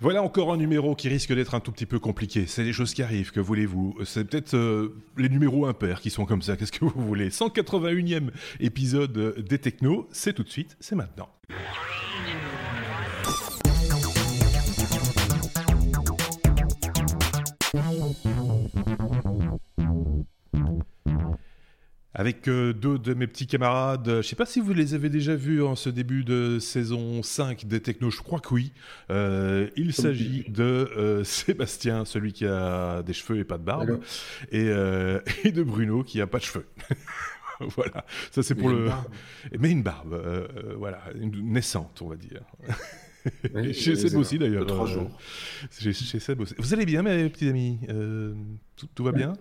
Voilà encore un numéro qui risque d'être un tout petit peu compliqué. C'est des choses qui arrivent, que voulez-vous? C'est peut-être euh, les numéros impairs qui sont comme ça, qu'est-ce que vous voulez? 181e épisode des Technos, c'est tout de suite, c'est maintenant. Avec euh, deux de mes petits camarades. Je ne sais pas si vous les avez déjà vus en ce début de saison 5 des Technos, je crois que oui. Euh, il s'agit de euh, Sébastien, celui qui a des cheveux et pas de barbe, et, et, de Bruno qui a pas de cheveux. voilà, ça c'est pour le. Mais une barbe, voilà, une naissante, on va dire. chez Seb aussi d'ailleurs. Trois jours. Chez, Seb aussi. Vous allez bien, mes petits amis? Tout, va bien?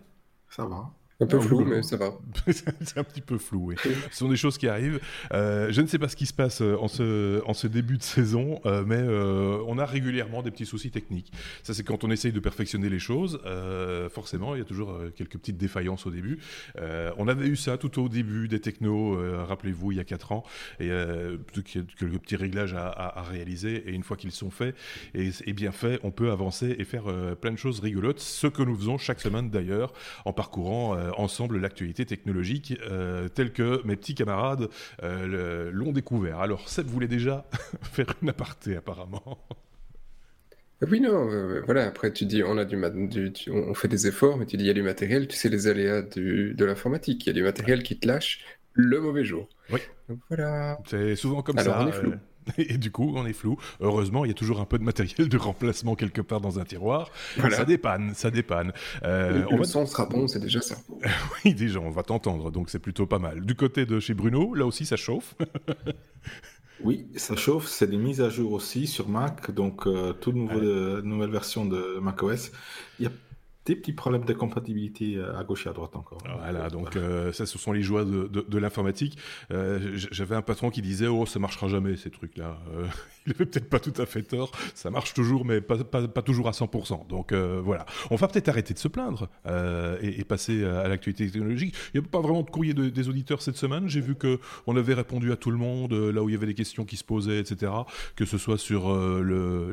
Ça va. Un peu flou, mais ça va. c'est un petit peu flou, oui. Ce sont des choses qui arrivent. Euh, je ne sais pas ce qui se passe euh, en ce, en ce début de saison, euh, mais on a régulièrement des petits soucis techniques. Ça, c'est quand on essaye de perfectionner les choses. forcément, il y a toujours quelques petites défaillances au début. on avait eu ça tout au début des technos, rappelez-vous, il y a 4 ans, et quelques petits réglages à, à, réaliser. Et une fois qu'ils sont faits et, et, bien faits, on peut avancer et faire plein de choses rigolotes. Ce que nous faisons chaque semaine d'ailleurs, en parcourant ensemble l'actualité technologique euh, telle que mes petits camarades euh, l'ont découvert. Alors Seb voulait déjà faire une aparté apparemment. Oui, non, voilà, après tu dis, on a du, on fait des efforts, mais tu dis, il y a du matériel, tu sais les aléas de l'informatique, il y a du matériel qui te lâche le mauvais jour. Oui. voilà. C'est souvent comme ça. On est flou. Et du coup, on est flou. Heureusement, il y a toujours un peu de matériel de remplacement quelque part dans un tiroir. Ça dépanne, ça dépanne. Euh, le son sera bon, c'est déjà ça. oui, déjà, on va t'entendre, donc c'est plutôt pas mal. Du côté de chez Bruno, là aussi, ça chauffe. oui, ça chauffe. C'est des mises à jour aussi sur Mac, donc euh, toute nouvelle version de macOS. Il y a des petits problèmes de compatibilité euh, à gauche et à droite encore. Voilà, donc euh, ça, ce sont les joies de, de, l'informatique. Euh, j'avais un patron qui disait Oh, ça marchera jamais ces trucs-là. il avait peut-être pas tout à fait tort. Ça marche toujours, mais pas, toujours à 100%. Donc voilà, on va peut-être arrêter de se plaindre et, passer à l'actualité technologique. Il n'y a pas vraiment de courrier des auditeurs cette semaine. J'ai vu que on avait répondu à tout le monde là où il y avait des questions qui se posaient, etc. Que ce soit sur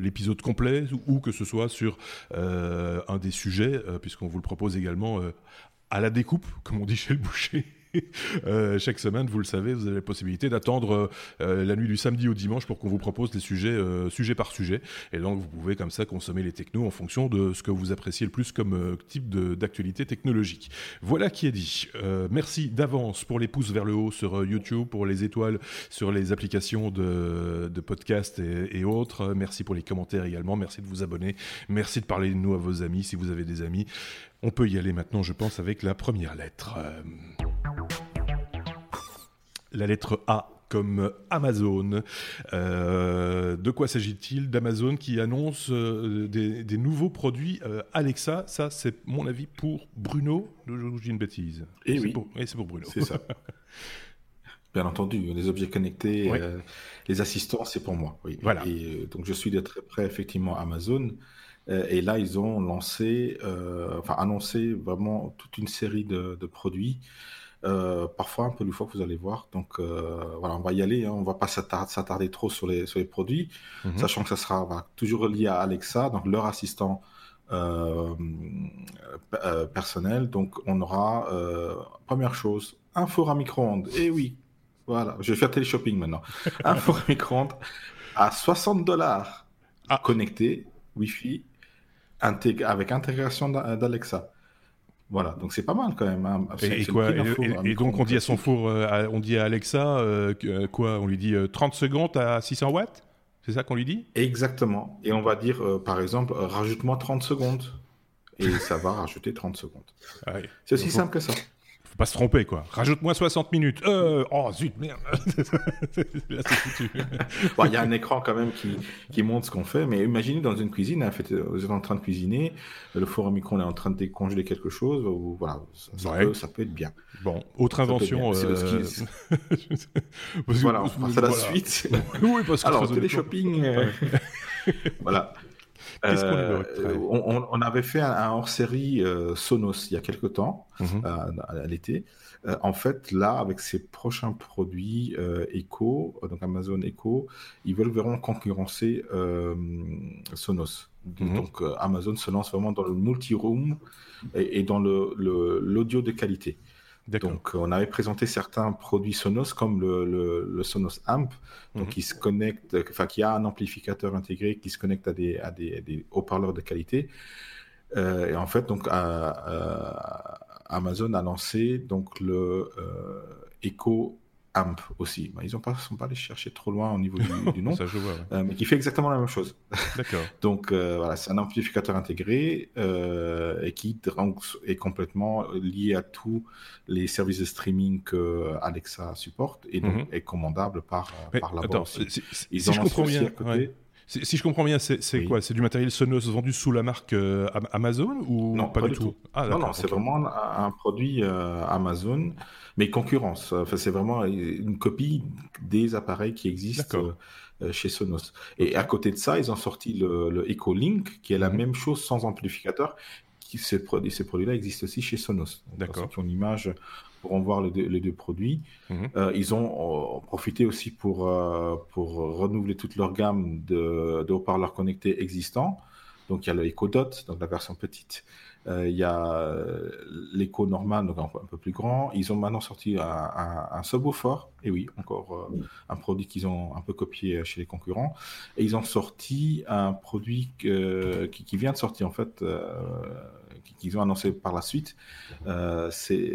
l'épisode complet ou, que ce soit sur un des sujets puisqu'on vous le propose également euh, à la découpe, comme on dit chez le boucher. Euh, chaque semaine, vous le savez, vous avez la possibilité d'attendre la nuit du samedi au dimanche pour qu'on vous propose des sujets sujet par sujet. Et donc, vous pouvez comme ça consommer les technos en fonction de ce que vous appréciez le plus comme type d'actualité technologique. Voilà qui est dit. merci d'avance pour les pouces vers le haut sur YouTube, pour les étoiles sur les applications de, de podcast et, autres. Merci pour les commentaires également. Merci de vous abonner. Merci de parler de nous à vos amis si vous avez des amis. On peut y aller maintenant, je pense, avec la première lettre. Euh, la lettre A comme Amazon. Euh, de quoi s'agit-il D'Amazon qui annonce euh, des, nouveaux produits Alexa? Ça, c'est mon avis pour Bruno. Je dis une bêtise. Et eh oui. c'est pour Bruno. C'est ça. Bien entendu, les objets connectés, les assistants, c'est pour moi. Oui. Voilà. Et, donc, je suis de très près, effectivement, Amazon. Euh, et là, ils ont lancé, euh, enfin annoncé vraiment toute une série de, produits. Euh, parfois un peu loufoque, vous allez voir. Donc voilà, on va y aller. Hein. On va pas s'attarder trop sur les, sur les produits, mhm. sachant que ça sera toujours lié à Alexa, donc leur assistant personnel. Donc on aura, première chose, un four à micro-ondes. Et eh oui, voilà, je vais faire télé-shopping maintenant. un four à micro-ondes à 60 dollars ah. connecté, Wi-Fi avec intégration d'Alexa. Voilà, donc c'est pas mal quand même. Hein. Et, quoi, et, donc on dit à son four, euh, on dit à Alexa, euh, euh, quoi On lui dit 30 secondes à 600 watts? C'est ça qu'on lui dit? Exactement. Et on va dire, par exemple, rajoute-moi 30 secondes. Et ça va rajouter 30 secondes. Ah c'est aussi simple que ça pas se tromper, quoi. Rajoute-moi 60 minutes. Euh, oh, zut, merde. Là, c'est foutu. Il y a un écran quand même qui, qui montre ce qu'on fait, mais imaginez dans une cuisine, hein, fait, vous êtes en train de cuisiner, le four à micro est en train de décongeler quelque chose, ou, voilà, ça, peut, ça, peut, être bien. Bon, autre invention. Euh... voilà, on passe à la suite. oui, parce que Alors, télé-shopping. Euh, voilà. On, avait fait un, hors-série Sonos il y a quelque temps, mhm. à, l'été. en fait, là, avec ces prochains produits Echo, donc Amazon Echo, ils veulent vraiment concurrencer Sonos. Mhm. Donc Amazon se lance vraiment dans le multi-room et, dans l'audio le, l'audio de qualité. Donc, on avait présenté certains produits Sonos comme le, le, Sonos Amp, donc mhm. qui se connecte, enfin qui a un amplificateur intégré qui se connecte à des, à des, des haut-parleurs de qualité. Euh, et en fait, donc Amazon a lancé donc le euh, Echo AMP aussi. Bah, ils ne sont pas allés chercher trop loin au niveau du, nom, euh, mais qui fait exactement la même chose. D'accord. donc euh, voilà, c'est un amplificateur intégré euh, et qui est complètement lié à tous les services de streaming que Alexa supporte et donc mhm. est commandable par, par la attends, si, je comprends bien, Si, je comprends bien, c'est quoi? C'est du matériel Sonos vendu sous la marque Amazon ou non, pas, du tout, Ah, Non, non, c'est vraiment un, produit Amazon mais concurrence. Enfin, c'est vraiment une copie des appareils qui existent euh, chez Sonos. Et à côté de ça, ils ont sorti le, le EchoLink, qui est la mhm. même chose sans amplificateur. Qui, ces produits, ces produits-là existent aussi chez Sonos. D'accord. Qui ont l'image pourront voir les deux, les deux produits. Mhm. Euh, ils ont, profité aussi pour, euh, pour renouveler toute leur gamme de, de haut-parleurs connectés existants. Donc il y a le Echo Dot, donc la version petite. Euh, il y a euh, l'écho normal, donc un, peu plus grand. Ils ont maintenant sorti un, un, subwoofer, et oui, encore euh, un produit qu'ils ont un peu copié chez les concurrents. Et ils ont sorti un produit qui, vient de sortir, en fait, qu'ils ont annoncé par la suite. c'est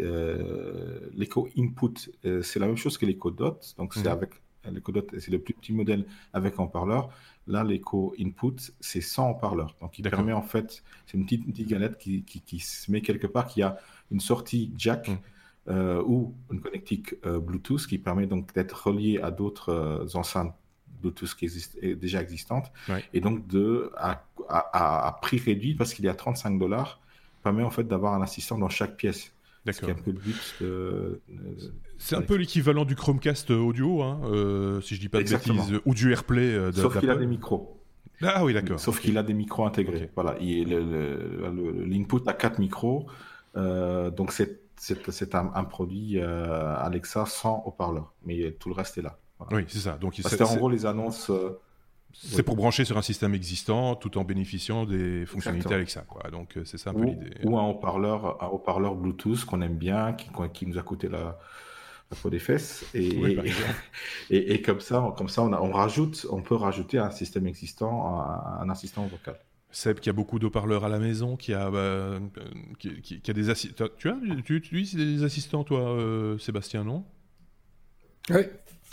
l'écho input. c'est la même chose que l'écho dot, donc c'est mhm. avec l'écho dot, c'est le plus petit modèle avec un parleur. Là, l'écho input, c'est 100 haut-parleurs. Donc, il permet en fait, c'est une petite, petite galette qui, qui, se met quelque part, qui a une sortie jack mm. euh, ou une connectique euh, Bluetooth qui permet donc d'être relié à d'autres euh, enceintes Bluetooth qui existent, déjà existantes. Et donc, de, à, à prix réduit, parce qu'il est à 35 dollars, permet en fait d'avoir un assistant dans chaque pièce. C'est un peu l'équivalent du Chromecast audio, hein, euh, si je dis pas de bêtises, ou du AirPlay. Euh, Sauf qu'il a des micros. Ah oui, d'accord. Sauf qu'il a des micros intégrés. Voilà, l'input a quatre micros, euh, donc c'est un, un, produit Alexa sans haut-parleur, mais tout le reste est là. Oui, c'est ça. Donc c'était en gros les annonces. C'est pour brancher sur un système existant tout en bénéficiant des fonctionnalités Alexa. Quoi. Donc c'est ça un peu l'idée. Ou un haut-parleur, un haut-parleur Bluetooth qu'on aime bien, qui, qui, nous a coûté la, la peau des fesses. Et, et, et, comme ça, comme ça on, on, rajoute, on peut rajouter un système existant, un, un assistant vocal. Seb, qui a beaucoup d'haut-parleurs à la maison, qui a, bah, qui, qui, a des assistants. Tu as, tu utilises des assistants, toi, euh, Sébastien, non? Oui.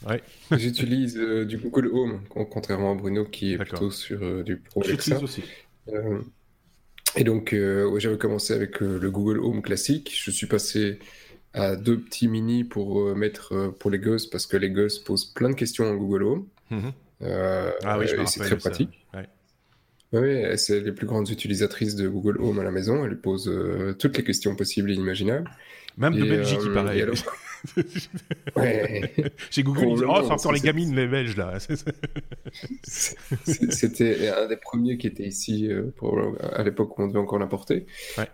Ouais. J'utilise euh, du Google Home, contrairement à Bruno qui est plutôt sur euh, du Pro Alexa. aussi. Euh, et donc, j'avais commencé avec le Google Home classique. Je suis passé à deux petits mini pour mettre pour les gosses parce que les gosses posent plein de questions en Google Home. Mhm. ah oui, C'est très pratique. Oui, c'est les plus grandes utilisatrices de Google Home à la maison. Elles posent toutes les questions possibles et imaginables. Même de Belgique, il paraît. Ouais. J'ai Google, oh, c'est encore les gamines, les Belges, là. C'était un des premiers qui était ici euh, pour, à l'époque où on devait encore l'importer.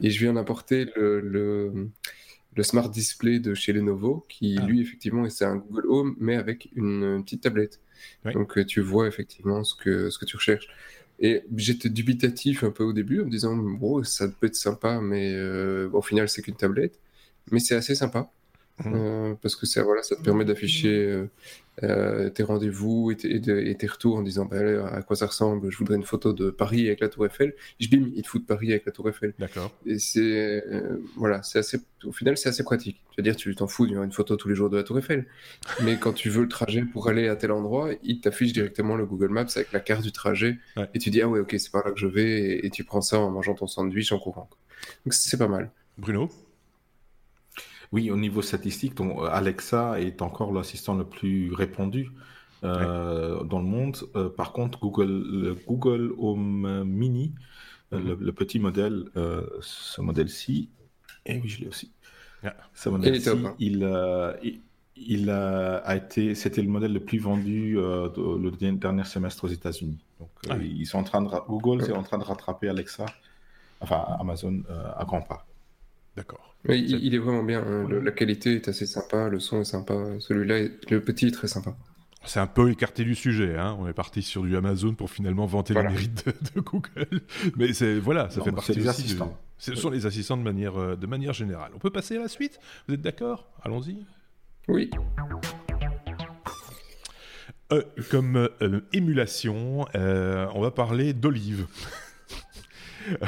Et je viens d'importer le, le, Smart Display de chez Lenovo, qui ah. lui, effectivement, c'est un Google Home, mais avec une, petite tablette. Donc, euh, tu vois effectivement ce que, ce que tu recherches. Et j'étais dubitatif un peu au début en me disant, bon, ça peut être sympa, mais euh, au final, c'est qu'une tablette. Mais c'est assez sympa. Euh, parce que ça, voilà, ça te permet d'afficher euh, euh, tes rendez-vous et, tes retours en disant bah, à quoi ça ressemble. Je voudrais une photo de Paris avec la Tour Eiffel. Je bim, il te fout de Paris avec la Tour Eiffel. D'accord. Et c'est voilà, c'est assez. Au final, c'est assez pratique. Tu veux dire, tu t'en fous d'une photo tous les jours de la Tour Eiffel. Mais quand tu veux le trajet pour aller à tel endroit, il t'affiche directement le Google Maps avec la carte du trajet. Et tu dis ah ouais, ok, c'est par là que je vais. Et, et, tu prends ça en mangeant ton sandwich en courant. Donc c'est pas mal. Bruno? Oui, au niveau statistique, Alexa est encore l'assistant le plus répandu euh, dans le monde. Euh, par contre, Google, le Google Home Mini, euh, mhm. le, petit modèle, ce modèle-ci, et eh oui, je l'ai aussi. Ce modèle-ci, hein. il, il, a été, c'était le modèle le plus vendu le dernier semestre aux États-Unis. Donc, ah ils sont en train de Google est en train de rattraper Alexa, enfin Amazon à grands pas. D'accord. il, est vraiment bien. Hein. la qualité est assez sympa, le son est sympa. Celui-là, le petit est très sympa. C'est un peu écarté du sujet. Hein. On est parti sur du Amazon pour finalement vanter le mérite de, Google. Mais c'est voilà, ça fait partie des assistants. Ce sont les assistants de manière, euh, de manière générale. On peut passer à la suite? Vous êtes d'accord? Allons-y. Oui. Euh, comme euh, émulation, on va parler d'olive.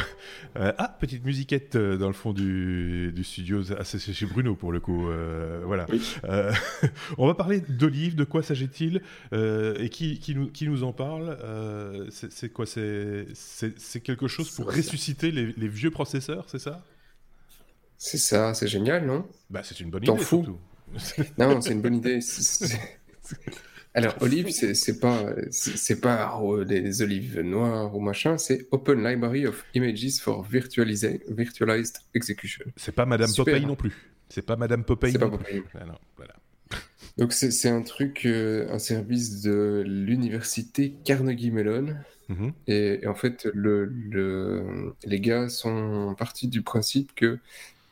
Euh, ah, petite musiquette euh, dans le fond du, studio. Ah, c'est chez Bruno pour le coup. Euh, voilà. on va parler d'Olive. De quoi s'agit-il Et qui, qui, nous, qui nous en parle C'est quoi C'est quelque chose pour ressusciter les, les, vieux processeurs, c'est ça? C'est ça, c'est génial, non? Bah, c'est une bonne idée. T'en fous Non, c'est une bonne idée. Alors, olive, c'est pas, c'est pas oh, des olives noires ou machin, c'est Open Library of Images for Virtualized, virtualized Execution. C'est pas Madame Popeye non plus. C'est pas Madame Popeye. C'est pas Popeye. Ah voilà. Donc, c'est un truc, euh, un service de l'université Carnegie Mellon. Mm-hmm. et, en fait, le, le, les gars sont partis du principe que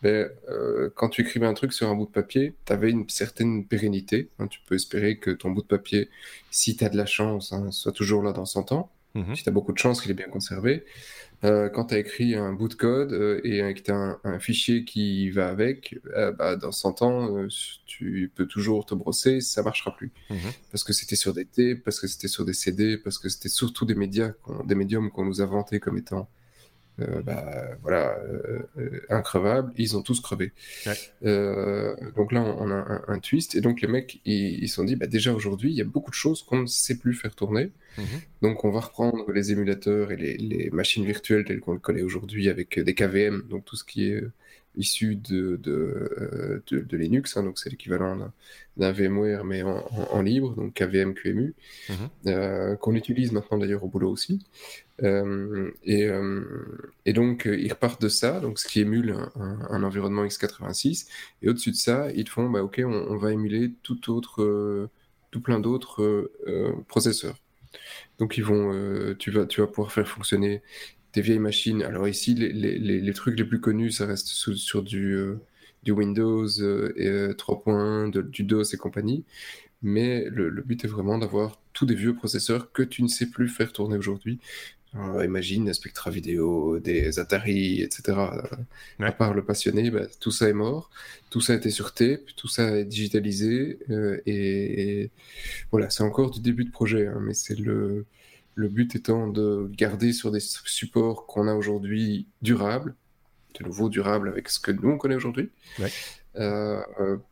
ben, euh, quand tu écrivais un truc sur un bout de papier, tu avais une certaine pérennité. Hein. tu peux espérer que ton bout de papier, si tu as de la chance, hein, soit toujours là dans 100 ans. Mhm. Si tu as beaucoup de chance qu'il est bien conservé. Euh, quand tu as écrit un bout de code euh, et que tu as un, fichier qui va avec, bah, dans 100 ans, tu peux toujours te brosser, ça marchera plus. Mhm. Parce que c'était sur des T, parce que c'était sur des CD, parce que c'était surtout des médias, des médiums qu'on nous a vantés comme étant bah, voilà, euh, euh, increvables, ils ont tous crevé. donc là, on, a un, twist, et donc les mecs, ils se sont dit, bah, déjà aujourd'hui, il y a beaucoup de choses qu'on ne sait plus faire tourner. Mhm. Donc on va reprendre les émulateurs et les, les machines virtuelles telles qu'on le connaît aujourd'hui avec des KVM, donc tout ce qui est issu de, de, de, Linux, hein, donc c'est l'équivalent d'un VMware mais en, libre, donc KVM QEMU, mhm. qu'on utilise maintenant d'ailleurs au boulot aussi. Euh, et, euh, et, donc, euh, ils repartent de ça, donc ce qui émule un, environnement x86. Et au-dessus de ça, ils font, bah, OK, on, va émuler tout autre, tout plein d'autres processeurs. Donc, ils vont, tu, vas, tu vas pouvoir faire fonctionner des vieilles machines. Alors ici, les, les, les, trucs les plus connus, ça reste sur du, du Windows 3.1, du DOS et compagnie. Mais le, le but est vraiment d'avoir tous des vieux processeurs que tu ne sais plus faire tourner aujourd'hui. Euh, imagine Spectra Vidéo, des Atari, etc. À part le passionné, bah, tout ça est mort, tout ça a été sur tape, tout ça est digitalisé, euh, et, voilà, c'est encore du début de projet, hein, mais c'est le, le but étant de garder sur des supports qu'on a aujourd'hui durables, de nouveau durables avec ce que nous on connaît aujourd'hui, euh,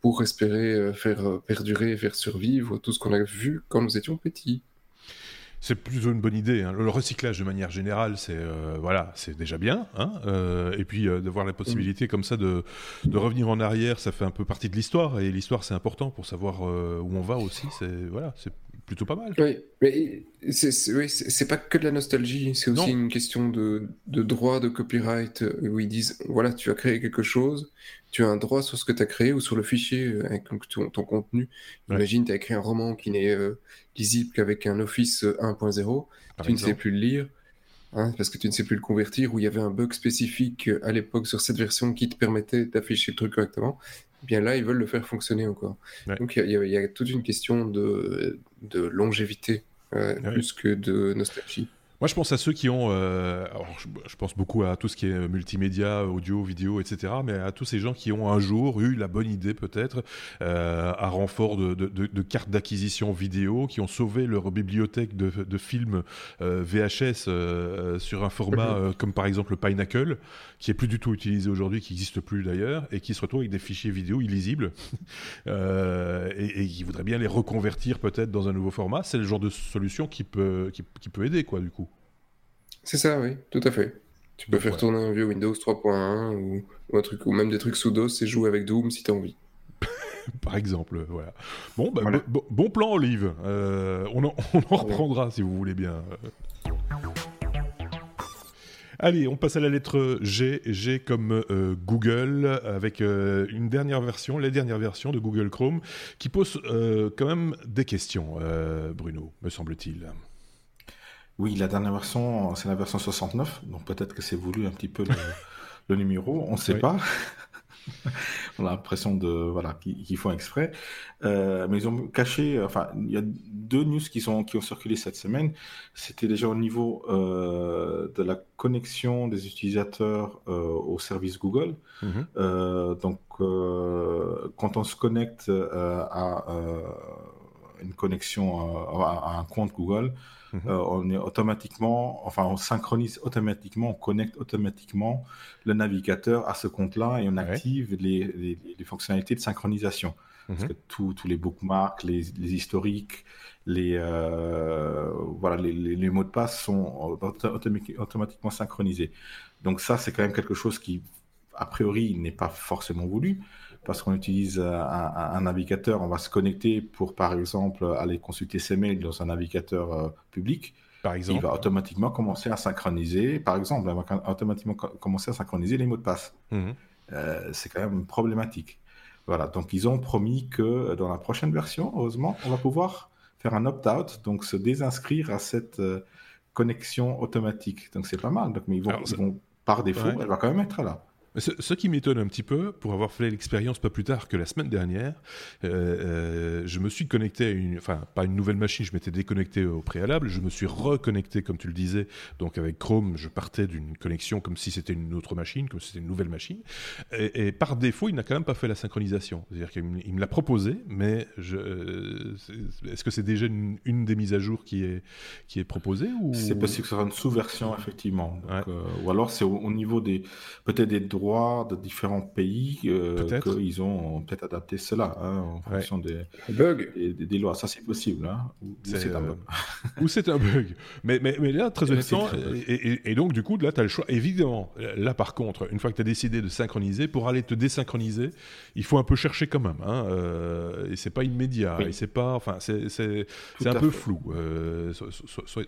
pour espérer faire perdurer, faire survivre tout ce qu'on a vu quand nous étions petits c'est plutôt une bonne idée. Hein. Le recyclage de manière générale, c'est euh, voilà, c'est déjà bien. Hein euh, et puis euh, de voir la possibilité comme ça de, de, revenir en arrière, ça fait un peu partie de l'histoire. Et l'histoire, c'est important pour savoir où on va aussi. C'est voilà, c'est plutôt pas mal. Oui, mais c'est pas que de la nostalgie. C'est aussi une question de, de droit, de copyright, où ils disent voilà, tu as créé quelque chose, tu as un droit sur ce que tu as créé ou sur le fichier euh, avec ton, contenu. Imagine, tu as écrit un roman qui n'est euh, lisible qu'avec un Office 1.0, euh, tu ne sais plus le lire. Hein, parce que tu ne sais plus le convertir, ou il y avait un bug spécifique à l'époque sur cette version qui te permettait d'afficher le truc correctement, eh bien là, ils veulent le faire fonctionner encore. Donc il y, a toute une question de, de longévité, plus que de nostalgie. Moi, je pense à ceux qui ont. Euh, je, pense beaucoup à tout ce qui est multimédia, audio, vidéo, etc. Mais à tous ces gens qui ont un jour eu la bonne idée, peut-être, euh, à renfort de, de, cartes d'acquisition vidéo, qui ont sauvé leur bibliothèque de, films euh, VHS sur un format comme par exemple le Pinnacle, qui est plus du tout utilisé aujourd'hui, qui n'existe plus d'ailleurs, et qui se retrouve avec des fichiers vidéo illisibles, et, qui voudrait bien les reconvertir peut-être dans un nouveau format. C'est le genre de solution qui peut, qui, qui peut aider, quoi, du coup. C'est ça, oui, tout à fait. Tu peux faire tourner un vieux Windows 3.1 ou, un truc, ou même des trucs sous DOS et jouer avec Doom si tu as envie. Par exemple, voilà. Bon, bah, bon, plan, Olive. Euh, on, en, reprendra si vous voulez bien. Allez, on passe à la lettre G. G comme euh, Google, avec euh, une dernière version, la dernière version de Google Chrome, qui pose quand même des questions, Bruno, me semble-t-il. Oui, la dernière version, c'est la version 69, donc peut-être que c'est voulu un petit peu le, numéro, on ne sait pas. on a l'impression de voilà qu'ils font exprès, euh, mais ils ont caché. Enfin, il y a deux news qui sont qui ont circulé cette semaine. C'était déjà au niveau euh, de la connexion des utilisateurs euh, au service Google. Mhm. donc, quand on se connecte à une connexion à un compte Google, Mhm. Euh, on est automatiquement, enfin, on synchronise automatiquement, on connecte automatiquement le navigateur à ce compte-là et on active les, fonctionnalités de synchronisation. Parce mhm. que tous les bookmarks, les, historiques, les, euh, voilà, les, mots de passe sont automatiquement synchronisés. Donc ça, c'est quand même quelque chose qui, a priori, n'est pas forcément voulu parce qu'on utilise un, navigateur, on va se connecter pour, par exemple, aller consulter ses mails dans un navigateur euh, public. Par exemple. Il va automatiquement commencer à synchroniser, par exemple, il va automatiquement commencer à synchroniser les mots de passe. Mhm. Euh, c'est quand même problématique. Voilà, donc ils ont promis que dans la prochaine version, heureusement, on va pouvoir faire un opt-out, donc se désinscrire à cette euh, connexion automatique. Donc c'est pas mal. Donc, mais ils vont, par défaut, elle va quand même être là. Ce, qui m'étonne un petit peu, pour avoir fait l'expérience pas plus tard que la semaine dernière, euh, euh, je me suis connecté à une, enfin pas une nouvelle machine, je m'étais déconnecté au préalable, je me suis reconnecté comme tu le disais, donc avec Chrome, je partais d'une connexion comme si c'était une autre machine, comme si c'était une nouvelle machine, et, par défaut, il n'a quand même pas fait la synchronisation, c'est-à-dire qu'il me, l'a proposé, mais euh, est-ce que c'est déjà une, des mises à jour qui est qui est proposée ou? C'est possible que ce soit une sous-version effectivement, ou alors c'est au, au, niveau des peut-être des droits de différents pays euh, qu'ils ont peut-être adapté cela hein, en fonction des, des, lois. Ça, c'est possible. Hein, ou c'est un bug. ou c'est un bug. Mais, mais, mais là, très honnêtement, et, donc, du coup, là, tu as le choix. Évidemment, là, par contre, une fois que tu as décidé de synchroniser, pour aller te désynchroniser, il faut un peu chercher quand même. Hein, euh, et c'est pas immédiat. Et c'est pas. Enfin, c'est un peu flou. Euh,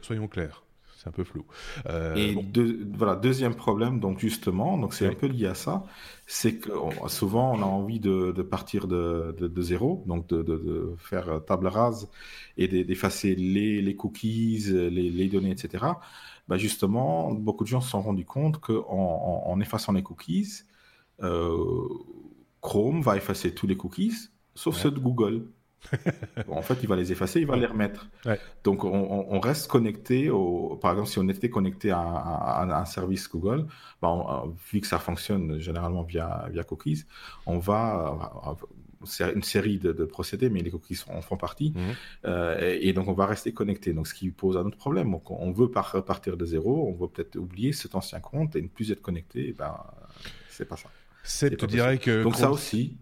soyons clairs c'est un peu flou. Euh, et voilà, deuxième problème, donc justement, donc c'est un peu lié à ça, c'est que souvent on a envie de, partir de, de, zéro, donc de, faire table rase et d'effacer les, les, cookies, les, les, données, etc. Bah justement, beaucoup de gens se sont rendus compte qu'en en, effaçant les cookies, euh, Chrome va effacer tous les cookies, sauf ceux de Google en fait, il va les effacer, il va les remettre. Donc, on, reste connecté. Au, par exemple, si on était connecté à, un service Google, bah, vu que ça fonctionne généralement via, via cookies, on va. C'est une série de, procédés, mais les cookies en font partie. Mhm. Euh, et, donc, on va rester connecté. Donc, ce qui pose un autre problème. Donc, on veut partir de zéro, on veut peut-être oublier cet ancien compte et ne plus être connecté. ben, c'est pas ça. C'est te dirais que. Donc, ça aussi.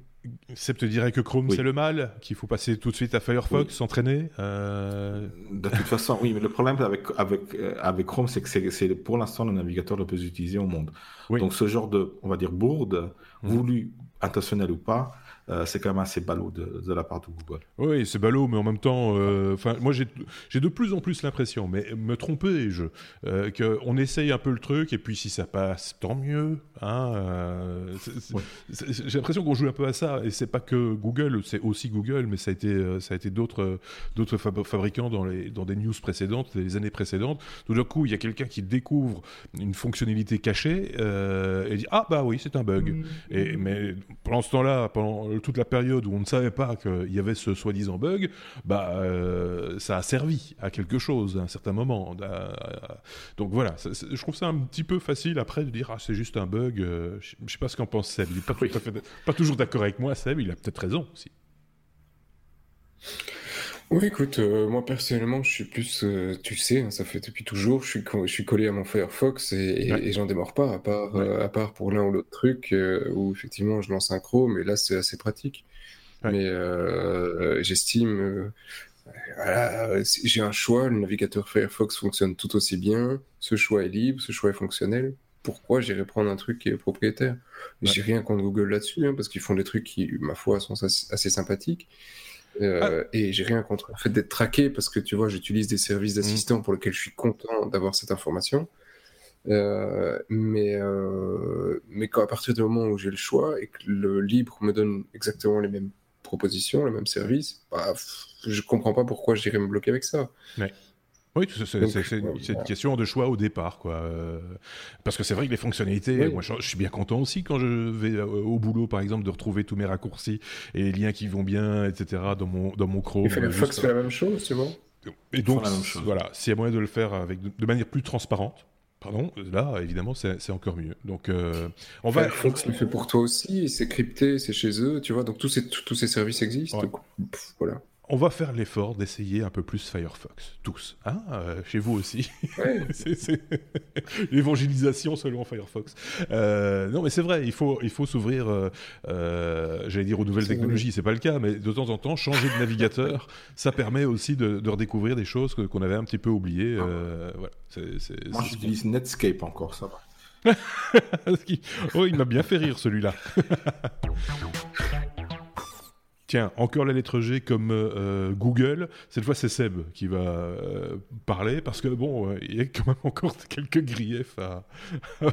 Seb te dirait que Chrome c'est le mal, qu'il faut passer tout de suite à Firefox, s'entraîner. Euh... De toute façon, oui, mais le problème avec, avec, euh, avec Chrome, c'est que c'est pour l'instant le navigateur le plus utilisé au monde. Donc ce genre de, on va dire, bourde, mmh. voulu, intentionnel ou pas, euh, c'est quand même assez ballot de, de, la part de Google. Oui, c'est ballot, mais en même temps, euh, enfin, moi j'ai de plus en plus l'impression, mais me tromper, je, euh, qu'on essaye un peu le truc et puis si ça passe, tant mieux. Hein, j'ai l'impression qu'on joue un peu à ça et c'est pas que Google, c'est aussi Google, mais ça a été, ça a été d'autres, d'autres fabricants dans les, dans des news précédentes, les années précédentes. Tout d'un coup, il y a quelqu'un qui découvre une fonctionnalité cachée et dit ah bah oui, c'est un bug. Mmh. Et mais pendant ce temps-là, pendant toute la période où on ne savait pas qu'il y avait ce soi-disant bug, bah, euh, ça a servi à quelque chose à un certain moment. donc voilà, je trouve ça un petit peu facile après de dire ah c'est juste un bug. Euh, je ne sais pas ce qu'en pense Seb. Il n'est pas, toujours d'accord avec moi, Seb. Il a peut-être raison aussi. Oui, écoute, euh, moi personnellement, je suis plus, euh, tu sais, hein, ça fait depuis toujours, je suis, je suis collé à mon Firefox et, j'en démords pas, à part, euh, à part pour l'un ou l'autre truc où effectivement je lance un Chrome, mais là c'est assez pratique. Mais j'estime, voilà, j'ai un choix, le navigateur Firefox fonctionne tout aussi bien, ce choix est libre, ce choix est fonctionnel. Pourquoi j'irais prendre un truc qui est propriétaire? J'ai rien contre Google là-dessus, hein, parce qu'ils font des trucs qui, ma foi, sont assez sympathiques. Euh, ah. Et j'ai rien contre le fait d'être traqué parce que tu vois, j'utilise des services d'assistants mm. pour lesquels je suis content d'avoir cette information. Euh, mais, euh, mais quand à partir du moment où j'ai le choix et que le libre me donne exactement les mêmes propositions, les mêmes services, bah, je comprends pas pourquoi j'irais me bloquer avec ça. Oui, c'est une question de choix au départ, quoi. parce que c'est vrai que les fonctionnalités, moi, je, suis bien content aussi quand je vais au boulot, par exemple, de retrouver tous mes raccourcis et les liens qui vont bien, etc. dans mon dans mon Chrome. Et Firefox fait la même chose, tu vois. Et donc, voilà, s'il y a moyen de le faire avec de manière plus transparente, Pardon, là, évidemment, c'est encore mieux. Donc, euh, on va. Firefox le fait pour toi aussi, c'est crypté, c'est chez eux, tu vois. Donc, tous ces, tous ces services existent. voilà on va faire l'effort d'essayer un peu plus Firefox, tous. Hein euh, chez vous aussi. c'est l'évangélisation selon Firefox. Euh, non, mais c'est vrai, il faut, il faut s'ouvrir, euh, j'allais dire, aux nouvelles technologies. C'est pas le cas, mais de temps en temps, changer de navigateur, ça permet aussi de, redécouvrir des choses qu'on avait un petit peu oubliées. voilà, Moi, j'utilise Netscape encore, ça va. oh, il m'a bien fait rire celui-là. Tiens, encore la lettre G comme euh, euh, Google. Cette fois, c'est Seb qui va euh, parler parce que bon, il y a quand même encore quelques griefs à,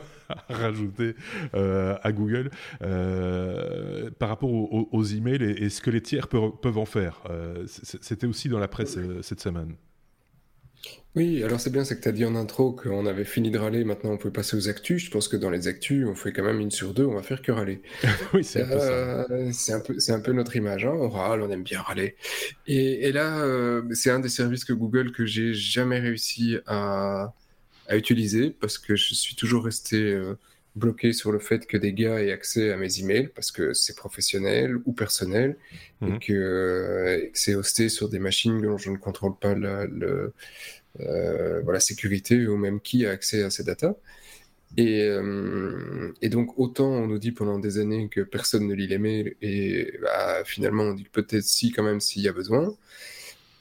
rajouter à Google par rapport aux, emails et, ce que les tiers peuvent en faire. C'était aussi dans la presse cette semaine. Oui, alors c'est bien, c'est que tu as dit en intro qu'on avait fini de râler, maintenant on peut passer aux actus. Je pense que dans les actus, on fait quand même une sur deux, on va faire que râler. oui, c'est un. Euh, c'est un peu, notre image, hein. on râle, on aime bien râler. Et, là, euh, c'est un des services que Google que j'ai jamais réussi à, utiliser parce que je suis toujours resté euh, bloqué sur le fait que des gars aient accès à mes emails parce que c'est professionnel ou personnel et mhm. que, c'est hosté sur des machines dont je ne contrôle pas le euh, voilà, sécurité ou même qui a accès à ces datas. Et, euh, et, donc, autant on nous dit pendant des années que personne ne lit les mails, et bah, finalement on dit peut-être si, quand même, s'il y a besoin.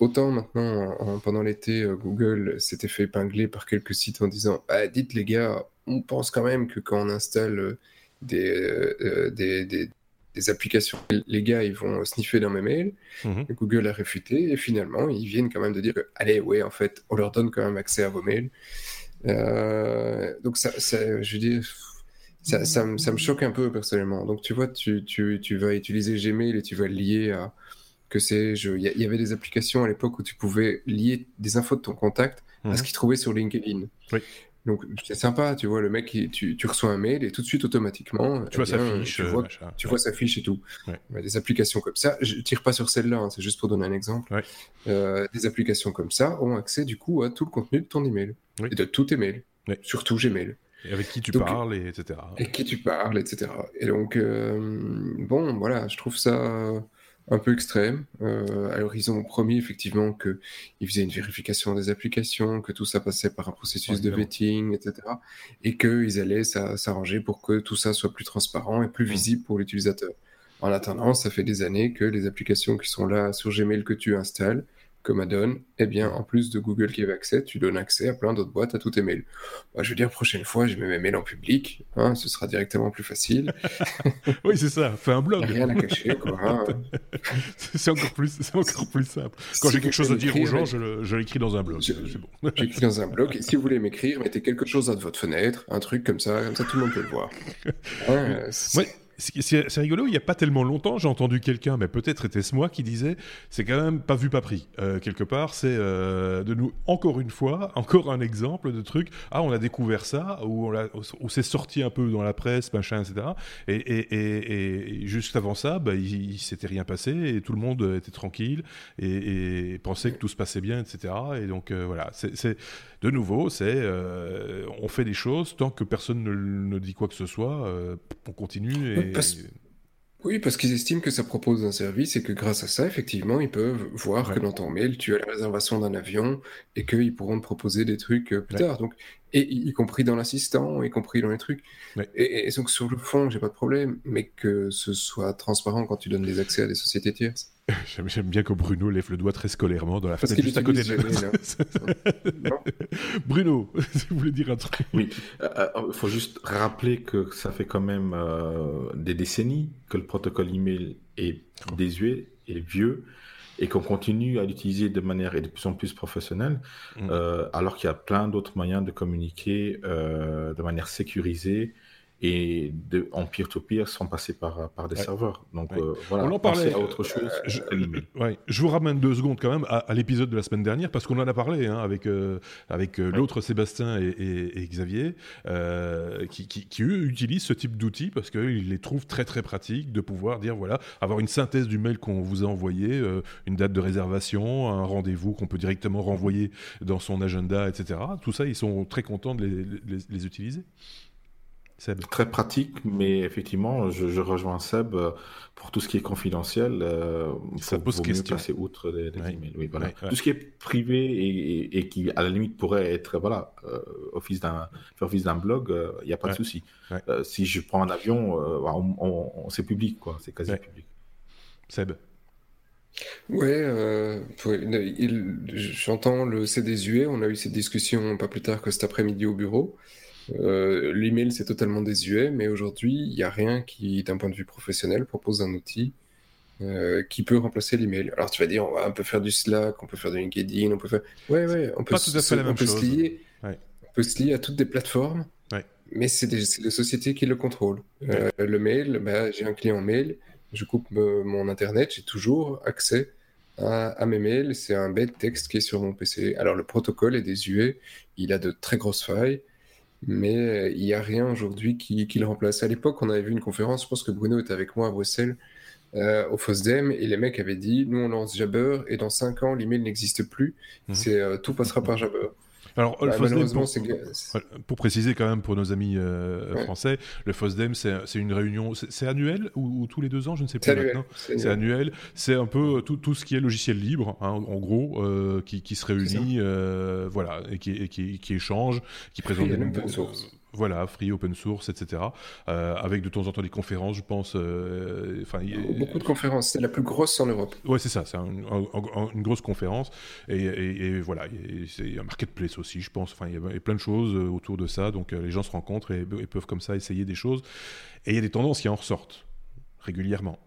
Autant maintenant, pendant l'été, euh, Google s'était fait épingler par quelques sites en disant bah, Dites les gars, on pense quand même que quand on installe des, des, des applications. Les gars, ils vont sniffer dans mes mails. Mhm. Google a réfuté. Et finalement, ils viennent quand même de dire allez, ouais, en fait, on leur donne quand même accès à vos mails. Euh, donc, ça, je veux dire, ça, ça, me, choque un peu personnellement. Donc, tu vois, tu, tu, tu, vas utiliser Gmail et tu vas le lier à. Que c'est, il y, avait des applications à l'époque où tu pouvais lier des infos de ton contact à ce mhm. qu'il trouvait sur LinkedIn. Oui. Donc c'est sympa, tu vois, le mec, tu, tu, reçois un mail et tout de suite automatiquement, tu vois sa fiche, tu, vois, tu vois sa fiche et tout. Des applications comme ça, je tire pas sur celle-là, hein, c'est juste pour donner un exemple. Euh, des applications comme ça ont accès du coup à tout le contenu de ton email et de tous tes mails, surtout Gmail. Et avec qui tu parles, et etc. Et qui tu parles, etc. Et donc, euh, bon, voilà, je trouve ça un peu extrême. Euh, alors, ils ont promis effectivement qu'ils faisaient une vérification des applications, que tout ça passait par un processus de vetting, etc. Et qu'ils allaient s'arranger pour que tout ça soit plus transparent et plus mmh. visible pour l'utilisateur. En attendant, ça fait des années que les applications qui sont là sur Gmail que tu installes, comme Adon, eh bien, en plus de Google qui avait accès, tu donnes accès à plein d'autres boîtes, à tous tes mails. Bah, je veux dire, prochaine fois, je mets mes mails en public, hein, ce sera directement plus facile. oui, c'est ça, fais un blog. Rien à cacher, quoi. Hein. c'est encore, plus, encore plus simple. Quand j'ai quelque chose à dire aux gens, je l'écris dans un blog. Bon. J'écris dans un blog, et si vous voulez m'écrire, mettez quelque chose à votre fenêtre, un truc comme ça, comme ça tout le monde peut le voir. Hein, c'est rigolo, il n'y a pas tellement longtemps, j'ai entendu quelqu'un, mais peut-être était-ce moi, qui disait c'est quand même pas vu, pas pris. Euh, quelque part, c'est euh, de nous, encore une fois, encore un exemple de truc. Ah, on a découvert ça, ou, on c'est sorti un peu dans la presse, machin, etc. Et, juste avant ça, bah, il, il s'était rien passé, et tout le monde était tranquille, et, pensait que tout se passait bien, etc. Et donc, euh, voilà, c'est de nouveau, c'est euh, on fait des choses tant que personne ne, dit quoi que ce soit, euh, on continue. Et... Oui, parce qu'ils estiment que ça propose un service et que grâce à ça, effectivement, ils peuvent voir que dans ton mail, tu as la réservation d'un avion et qu'ils pourront te proposer des trucs euh, plus tard. Donc, et y compris dans l'assistant, y compris dans les trucs. Et, donc sur le fond, j'ai pas de problème, mais que ce soit transparent quand tu donnes des accès à des sociétés tierces. J'aime bien que Bruno lève le doigt très scolairement dans la fenêtre juste à côté de Bruno, si vous voulez dire un truc. Oui, il euh, euh, faut juste rappeler que ça fait quand même euh, des décennies que le protocole email est désuet et vieux et qu'on continue à l'utiliser de manière de plus en plus professionnelle, mm. alors qu'il y a plein d'autres moyens de communiquer de manière sécurisée et de, en peer-to-peer sans passer par, par des serveurs. Donc voilà, on en parlait à autre chose. je, je, vous ramène deux secondes quand même à, l'épisode de la semaine dernière parce qu'on en a parlé hein, avec, avec l'autre Sébastien et, Xavier qui, qui, qui, eux utilisent ce type d'outils parce qu'ils les trouvent très très pratiques de pouvoir dire voilà, avoir une synthèse du mail qu'on vous a envoyé, une date de réservation, un rendez-vous qu'on peut directement renvoyer dans son agenda, etc. Tout ça, ils sont très contents de les, utiliser. Seb. Très pratique, mais effectivement, je, rejoins Seb euh, pour tout ce qui est confidentiel. Euh, ça pose question. passer outre des, emails. Oui, voilà. Tout ce qui est privé et, qui, à la limite, pourrait être voilà, euh, office d'un, office d'un blog, il n'y a pas de souci. si je prends un avion, on, c'est public, quoi. C'est quasi public. Seb. Ouais, euh, j'entends le c'est désuet. On a eu cette discussion pas plus tard que cet après-midi au bureau. Euh, l'email c'est totalement désuet, mais aujourd'hui il n'y a rien qui, d'un point de vue professionnel, propose un outil euh, qui peut remplacer l'email. Alors tu vas dire, on, peut faire du Slack, on peut faire du LinkedIn, on peut faire. Ouais, ouais, on peut, pas tout à fait la même peut chose. Se lier, On peut se lier à toutes des plateformes, mais c'est des, sociétés qui le contrôlent. Euh, le mail, bah, j'ai un client mail je coupe mon internet, j'ai toujours accès à, mes mails. C'est un bête texte qui est sur mon PC. Alors le protocole est désuet, il a de très grosses failles, mais il n'y a rien aujourd'hui qui, le remplace. À l'époque, on avait vu une conférence, je pense que Bruno était avec moi à Bruxelles, euh, au FOSDEM, et les mecs avaient dit, nous on lance Jabber, et dans 5 ans, l'email n'existe plus, mhm. c'est euh, tout passera par Jabber. Alors, le bah, pour, pour, préciser quand même pour nos amis euh, français, le FOSDEM, c'est une réunion, c'est annuel ou, tous les deux ans, je ne sais plus maintenant. C'est annuel. C'est un peu tout, tout, ce qui est logiciel libre, hein, en gros, euh, qui, qui, se réunit, euh, voilà, et qui, qui, qui, échange, qui présente des voilà, free, open source, etc. Euh, avec de temps en temps des conférences, je pense. Euh, Beaucoup de conférences, c'est la plus grosse en Europe. Ouais, c'est ça, c'est une grosse conférence. Et, voilà, c'est un marketplace aussi, je pense. Enfin, il y a plein de choses euh, autour de ça, donc les gens se rencontrent et, et, peuvent comme ça essayer des choses. Et il y a des tendances qui en ressortent régulièrement.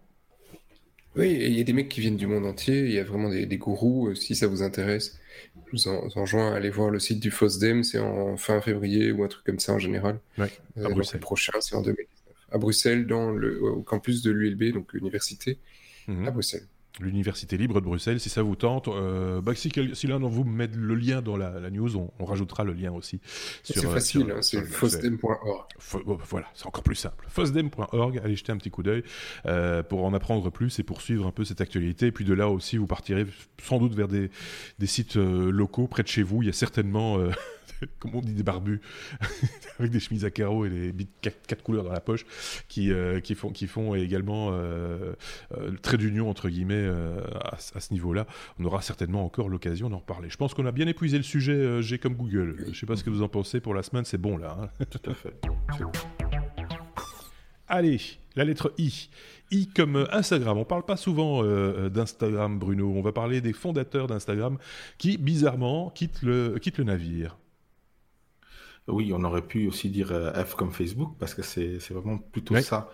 Oui, il y a des mecs qui viennent du monde entier, il y a vraiment des, gourous, si ça vous intéresse. Je vous en, enjoins à aller voir le site du FOSDEM, c'est en fin février ou un truc comme ça en général. Oui, à euh, Bruxelles. prochain, c'est en 2019. À Bruxelles, dans le, au campus de l'ULB, donc l'université, mhm. à Bruxelles l'Université libre de Bruxelles, si ça vous tente. Euh, bah, si, si l'un d'entre vous met le lien dans la, news, on, rajoutera le lien aussi. C'est euh, facile, hein, c'est fosdem.org. Voilà, c'est encore plus simple. fosdem.org, allez jeter un petit coup d'œil euh, pour en apprendre plus et poursuivre un peu cette actualité. Et puis de là aussi, vous partirez sans doute vers des, des sites locaux près de chez vous. Il y a certainement comme on dit, des barbus, avec des chemises à carreaux et des bits quatre, couleurs dans la poche, qui, euh, qui, font, qui font également euh, euh, le trait d'union, entre guillemets, à, ce niveau-là. On aura certainement encore l'occasion d'en reparler. Je pense qu'on a bien épuisé le sujet J'ai comme Google. Je ne sais pas ce que vous en pensez pour la semaine, c'est bon là. Hein. Tout à fait. Allez, la lettre I. I comme Instagram. On parle pas souvent d'Instagram, Bruno. On va parler des fondateurs d'Instagram qui, bizarrement, quittent le, quittent le navire. Oui, on aurait pu aussi dire euh, F comme Facebook, parce que c'est vraiment plutôt ça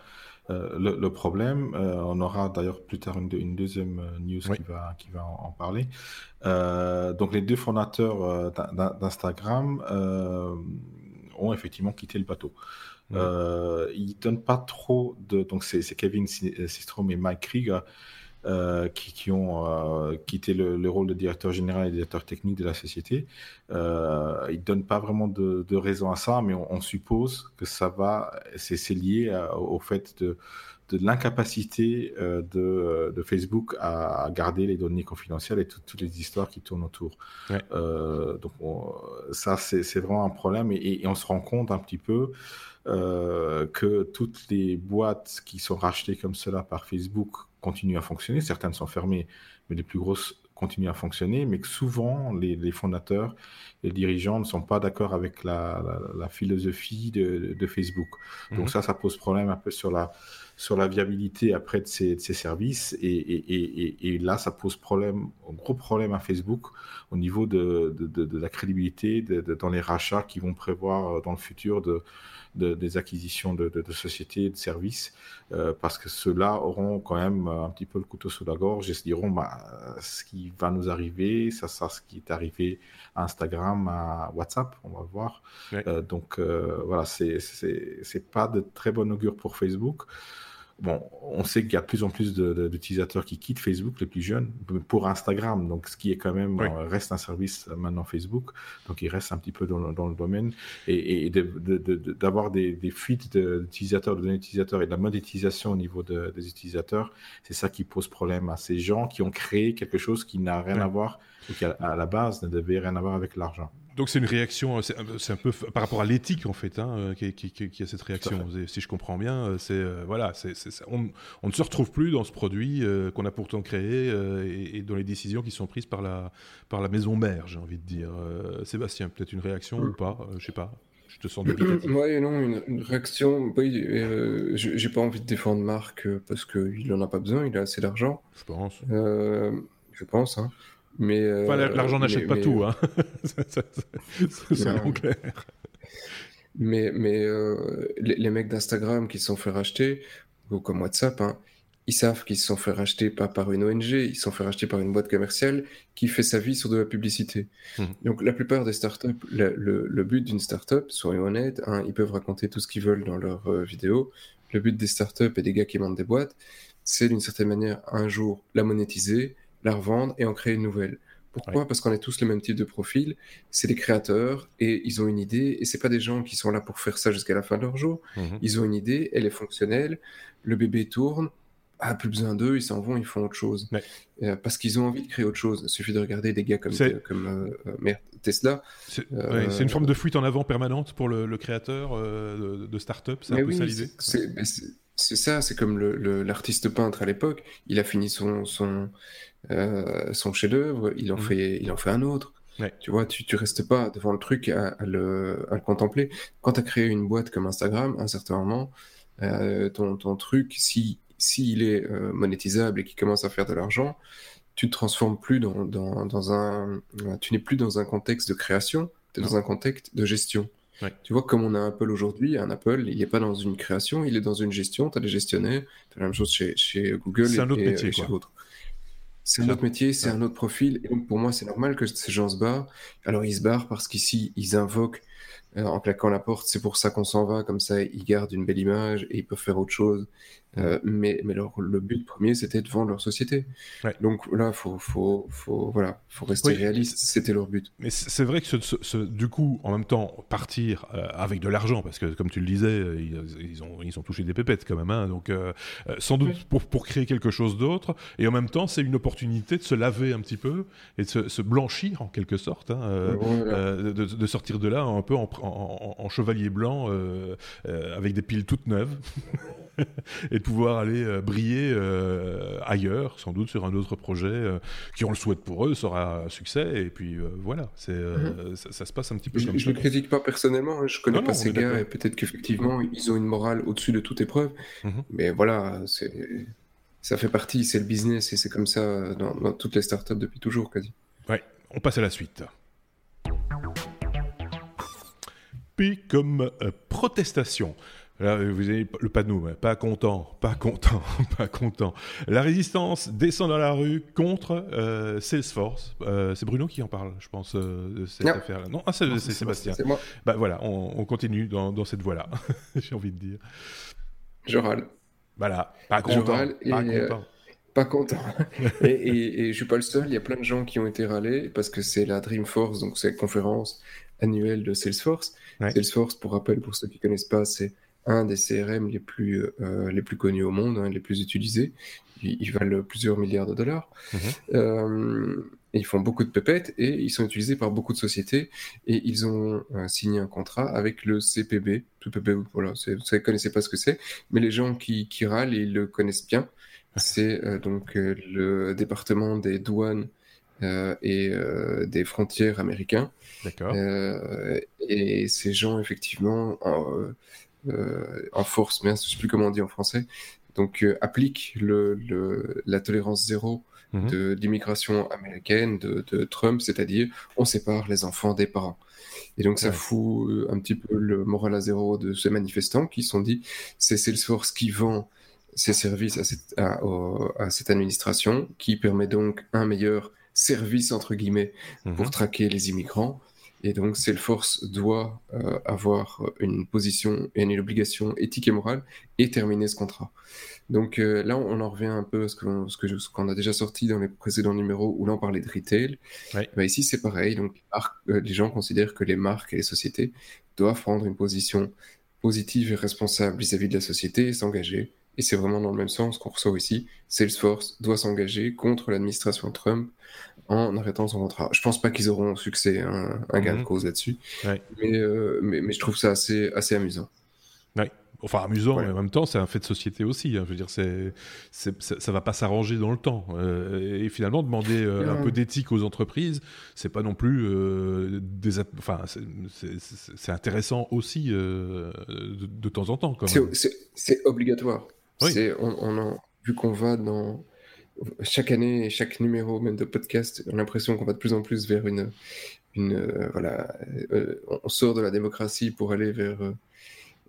euh, le, problème. Euh, on aura d'ailleurs plus tard une, deuxième news qui va, qui va en, parler. donc les deux fondateurs d'Instagram ont effectivement quitté le bateau. ils donnent pas trop de... Donc c'est Kevin Systrom et Mike Krieger euh, qui, ont euh, quitté le, rôle de directeur général et directeur technique de la société. Euh, ils ne donnent pas vraiment de, raison à ça, mais on, suppose que ça va, c'est lié au fait de, de l'incapacité de, Facebook à, garder les données confidentielles et toutes les histoires qui tournent autour. donc ça, c'est vraiment un problème et, on se rend compte un petit peu que toutes les boîtes qui sont rachetées comme cela par Facebook continuent à fonctionner. Certaines sont fermées, mais les plus grosses continuent à fonctionner, mais que souvent les, fondateurs, les dirigeants ne sont pas d'accord avec la, philosophie de, Facebook. Donc mhm. ça, ça pose problème un peu sur la, sur la viabilité après de ces, de ces services. Et, et, et, là, ça pose problème, un gros problème à Facebook au niveau de, de, de la crédibilité dans les rachats qu'ils vont prévoir euh, dans le futur de des acquisitions de, sociétés et de services, euh, parce que ceux-là auront quand même un petit peu le couteau sous la gorge et se diront bah, ce qui qui va nous arriver, ça sera ce qui est arrivé à Instagram, à WhatsApp, on va voir. donc voilà, c'est c'est pas de très bon augure pour Facebook. Bon, on sait qu'il y a de plus en plus d'utilisateurs qui quittent Facebook, les plus jeunes, pour Instagram, donc ce qui est quand même euh, reste un service euh, maintenant Facebook, donc il reste un petit peu dans le, domaine. Et, d'avoir des, fuites d'utilisateurs, de données d'utilisateurs et de la monétisation au niveau des utilisateurs, c'est ça qui pose problème à ces gens qui ont créé quelque chose qui n'a rien à voir ou qui à la base ne devait rien à voir avec l'argent. Donc c'est une réaction, c'est un peu par rapport à l'éthique en fait, hein, euh, qui, qui, a cette réaction. Si je comprends bien, euh, c'est euh, voilà, c'est on, on, ne se retrouve plus dans ce produit qu'on a pourtant créé et, dans les décisions qui sont prises par la par la maison mère, j'ai envie de dire. Sébastien, peut-être une réaction ou pas, je sais pas. Je te sens dubitatif. Oui, non, une, réaction. Oui, j'ai pas envie de défendre Marc parce qu'il en a pas besoin, il a assez d'argent. Je pense. je pense. Hein. Mais euh, l'argent n'achète pas tout, hein. c'est clair. Mais, mais euh, les, mecs d'Instagram qui se sont fait racheter, ou comme WhatsApp, hein, ils savent qu'ils se sont fait racheter pas par une ONG, ils se sont fait racheter par une boîte commerciale qui fait sa vie sur de la publicité. Mmh. Donc la plupart des startups, le, le, but d'une startup, soyons honnêtes, hein, ils peuvent raconter tout ce qu'ils veulent dans leurs euh, vidéos. Le but des startups et des gars qui montent des boîtes, c'est d'une certaine manière un jour la monétiser, la revendre et en créer une nouvelle. Pourquoi? Parce qu'on est tous le même type de profil. C'est des créateurs et ils ont une idée. Et c'est pas des gens qui sont là pour faire ça jusqu'à la fin de leur jour. Mhm. Ils ont une idée, elle est fonctionnelle. Le bébé tourne. Ah, plus besoin d'eux, ils s'en vont, ils font autre chose. Euh, parce qu'ils ont envie de créer autre chose. Il suffit de regarder des gars comme, comme euh, Tesla. C'est une forme de fuite en avant permanente pour le, créateur de, de start-up, c'est un peu ça l'idée C'est ça, c'est comme l'artiste peintre à l'époque. Il a fini son, son, euh, son chef-d'œuvre, il, en mmh. fait, il en fait un autre. Tu vois, tu, tu restes pas devant le truc à, le, contempler. Quand tu as créé une boîte comme Instagram, à un certain moment, euh, ton, ton, truc, si s'il est euh, monétisable et qu'il commence à faire de l'argent, tu ne transformes plus dans, dans, dans un, tu n'es plus dans un contexte de création, tu es dans un contexte de gestion. Tu vois, comme on a Apple aujourd'hui, un Apple, il n'est pas dans une création, il est dans une gestion, tu as des gestionnaires, tu as la même chose chez, chez Google et, un autre métier, chez l'autre. C'est un autre métier, c'est un autre profil. Et donc, pour moi, c'est normal que ces gens se barrent. Alors, ils se barrent parce qu'ici, ils invoquent euh, en claquant la porte, c'est pour ça qu'on s'en va, comme ça ils gardent une belle image et ils peuvent faire autre chose. Euh, mais mais leur, le but premier, c'était de vendre leur société. Donc là, il faut, faut, faut, voilà, faut rester réaliste, c'était leur but. Mais c'est vrai que ce, du coup, en même temps, partir euh, avec de l'argent, parce que comme tu le disais, ils, ont, ils ont touché des pépettes quand même, hein, donc sans doute pour, pour créer quelque chose d'autre, et en même temps, c'est une opportunité de se laver un petit peu et de se, blanchir en quelque sorte, hein, de, de, sortir de là un peu en, en, chevalier blanc euh, euh, avec des piles toutes neuves. Et pouvoir aller euh, briller ailleurs, sans doute sur un autre projet qui, on le souhaite pour eux, sera un succès. Et puis voilà, c'est mhm. ça, se passe un petit peu je, comme je ne critique pas personnellement, hein, je connais pas ces gars et peut-être qu'effectivement ils ont une morale au-dessus de toute épreuve. Mhm. Mais voilà, c'est ça fait partie, c'est le business et c'est comme ça dans, dans, toutes les startups depuis toujours quasi. Ouais, on passe à la suite comme euh, protestation. Là, vous avez le panneau, pas content, pas content, pas content. La résistance descend dans la rue contre euh, Salesforce. Euh, c'est Bruno qui en parle, je pense, de cette affaire-là. Non, ah, c'est Sébastien. C'est moi. Bah voilà, on, continue dans, cette voie-là, j'ai envie de dire. Je râle. Voilà, pas content. pas content. pas content. et, et, et, je suis pas le seul, il y a plein de gens qui ont été râlés parce que c'est la Dreamforce, donc c'est la conférence annuelle de Salesforce. Salesforce, pour rappel, pour ceux qui ne connaissent pas, c'est un des CRM les plus, euh, les plus connus au monde, hein, les plus utilisés. Ils, valent plusieurs milliards de dollars. Mhm. Euh, ils font beaucoup de pépettes et ils sont utilisés par beaucoup de sociétés. Et ils ont euh, signé un contrat avec le CPB. CPB, voilà, vous ne connaissez pas ce que c'est, mais les gens qui, qui râlent, ils le connaissent bien. C'est donc le département des douanes et des frontières américains. D'accord. Euh, et ces gens, effectivement, en, euh, force, mais je ne sais plus comment on dit en français, donc euh, appliquent le, la tolérance zéro mhm. de l'immigration américaine de, de Trump, c'est-à-dire on sépare les enfants des parents. Et donc ça fout un petit peu le moral à zéro de ces manifestants qui se sont dit c'est Salesforce qui vend ses services à cette, à, à cette administration, qui permet donc un meilleur service entre guillemets pour mhm. traquer les immigrants. Et donc, Salesforce doit euh, avoir une position et une obligation éthique et morale et terminer ce contrat. Donc euh, là, on en revient un peu à ce qu'on ce a déjà sorti dans les précédents numéros où là on parlait de retail. Bah, ici, c'est pareil. Donc, euh, les gens considèrent que les marques et les sociétés doivent prendre une position positive et responsable vis-à-vis de la société et s'engager. Et c'est vraiment dans le même sens qu'on ressort ici. Salesforce doit s'engager contre l'administration Trump en arrêtant son contrat. Je pense pas qu'ils auront succès, hein, un gain de mhm. cause là-dessus. Euh, mais, mais, je trouve ça assez, assez amusant. Enfin, amusant, mais en même temps, c'est un fait de société aussi. Hein. Je veux dire, c'est, ça, va pas s'arranger dans le temps. Euh, et finalement, demander euh, un peu d'éthique aux entreprises, c'est pas non plus euh, des. Enfin, c'est intéressant aussi de, temps en temps. C'est obligatoire. Oui. On, on vu qu'on va dans chaque année, chaque numéro même de podcast, on a l'impression qu'on va de plus en plus vers une, une voilà, on sort de la démocratie pour aller vers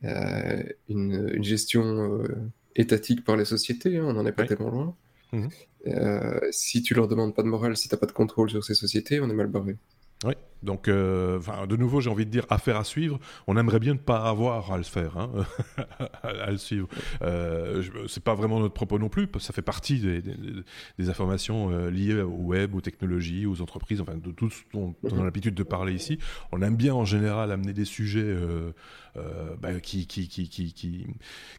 euh, une, gestion euh, étatique par les sociétés, hein, on n'en est pas tellement loin. Mhm. Euh, si tu leur demandes pas de morale, si tu n'as pas de contrôle sur ces sociétés, on est mal barré. Oui, donc euh, de nouveau, j'ai envie de dire affaire à suivre. On aimerait bien ne pas avoir à le faire, hein, à le suivre. Euh, c'est pas vraiment notre propos non plus, ça fait partie des, informations euh, liées au web, aux technologies, aux entreprises, enfin de tout ce dont on a l'habitude de parler ici. On aime bien en général amener des sujets euh, bah, qui,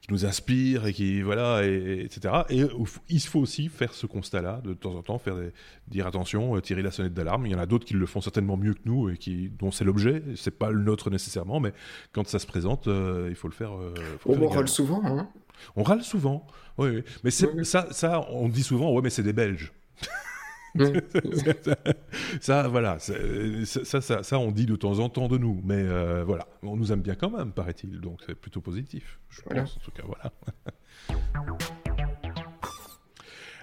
nous inspirent et qui voilà, et, etc. Et il faut aussi faire ce constat-là de temps en temps, faire dire attention, tirer la sonnette d'alarme. Il y en a d'autres qui le font certainement mieux que nous et qui, dont c'est l'objet. C'est pas le nôtre nécessairement, mais quand ça se présente, euh, il faut le faire. Euh, on râle souvent. Hein on râle souvent. Oui, mais ça, ça, on dit souvent, ouais, mais c'est des Belges. ça, voilà, ça, ça, ça, on dit de temps en temps de nous, mais euh, voilà, on nous aime bien quand même, paraît-il, donc c'est plutôt positif. Je pense, en tout cas, voilà.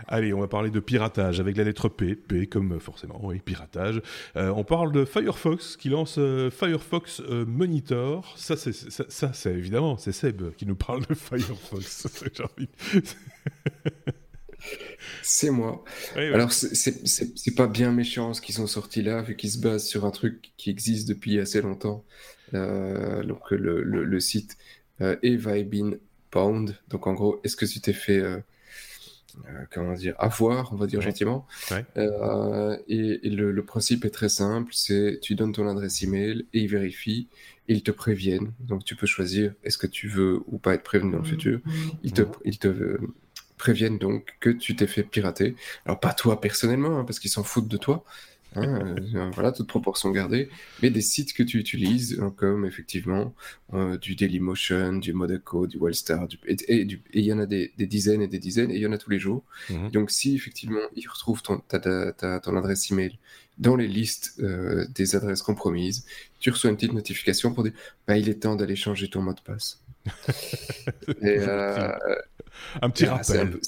Allez, on va parler de piratage avec la lettre P, P comme euh, forcément, oui, piratage. Euh, on parle de Firefox qui lance euh, Firefox Monitor. Ça, c'est, ça, c'est évidemment, c'est Seb qui nous parle de Firefox. c'est moi. Alors, c'est pas bien méchant ce qu'ils ont sorti là, vu qu'ils se basent sur un truc qui existe depuis assez longtemps. donc, le, le, site Eva Pound. Donc, en gros, est-ce que tu t'es fait comment dire, avoir, on va dire gentiment. Euh, et, le, principe est très simple, c'est tu donnes ton adresse email et ils vérifient, ils te préviennent. Donc tu peux choisir est-ce que tu veux ou pas être prévenu dans le futur. Ils te, ils te euh, préviennent donc que tu t'es fait pirater. Alors pas toi personnellement, hein, parce qu'ils s'en foutent de toi, Hein, euh, voilà, toute proportion gardée, mais des sites que tu utilises, hein, comme effectivement euh, du Dailymotion, du Modaco, du Wellstar, du, et il y en a des, dizaines et des dizaines, et il y en a tous les jours. Mhm. Donc si effectivement ils retrouvent ton, ta, ton adresse email dans les listes euh, des adresses compromises, tu reçois une petite notification pour dire bah, il est temps d'aller changer ton mot de passe. et, un petit rappel.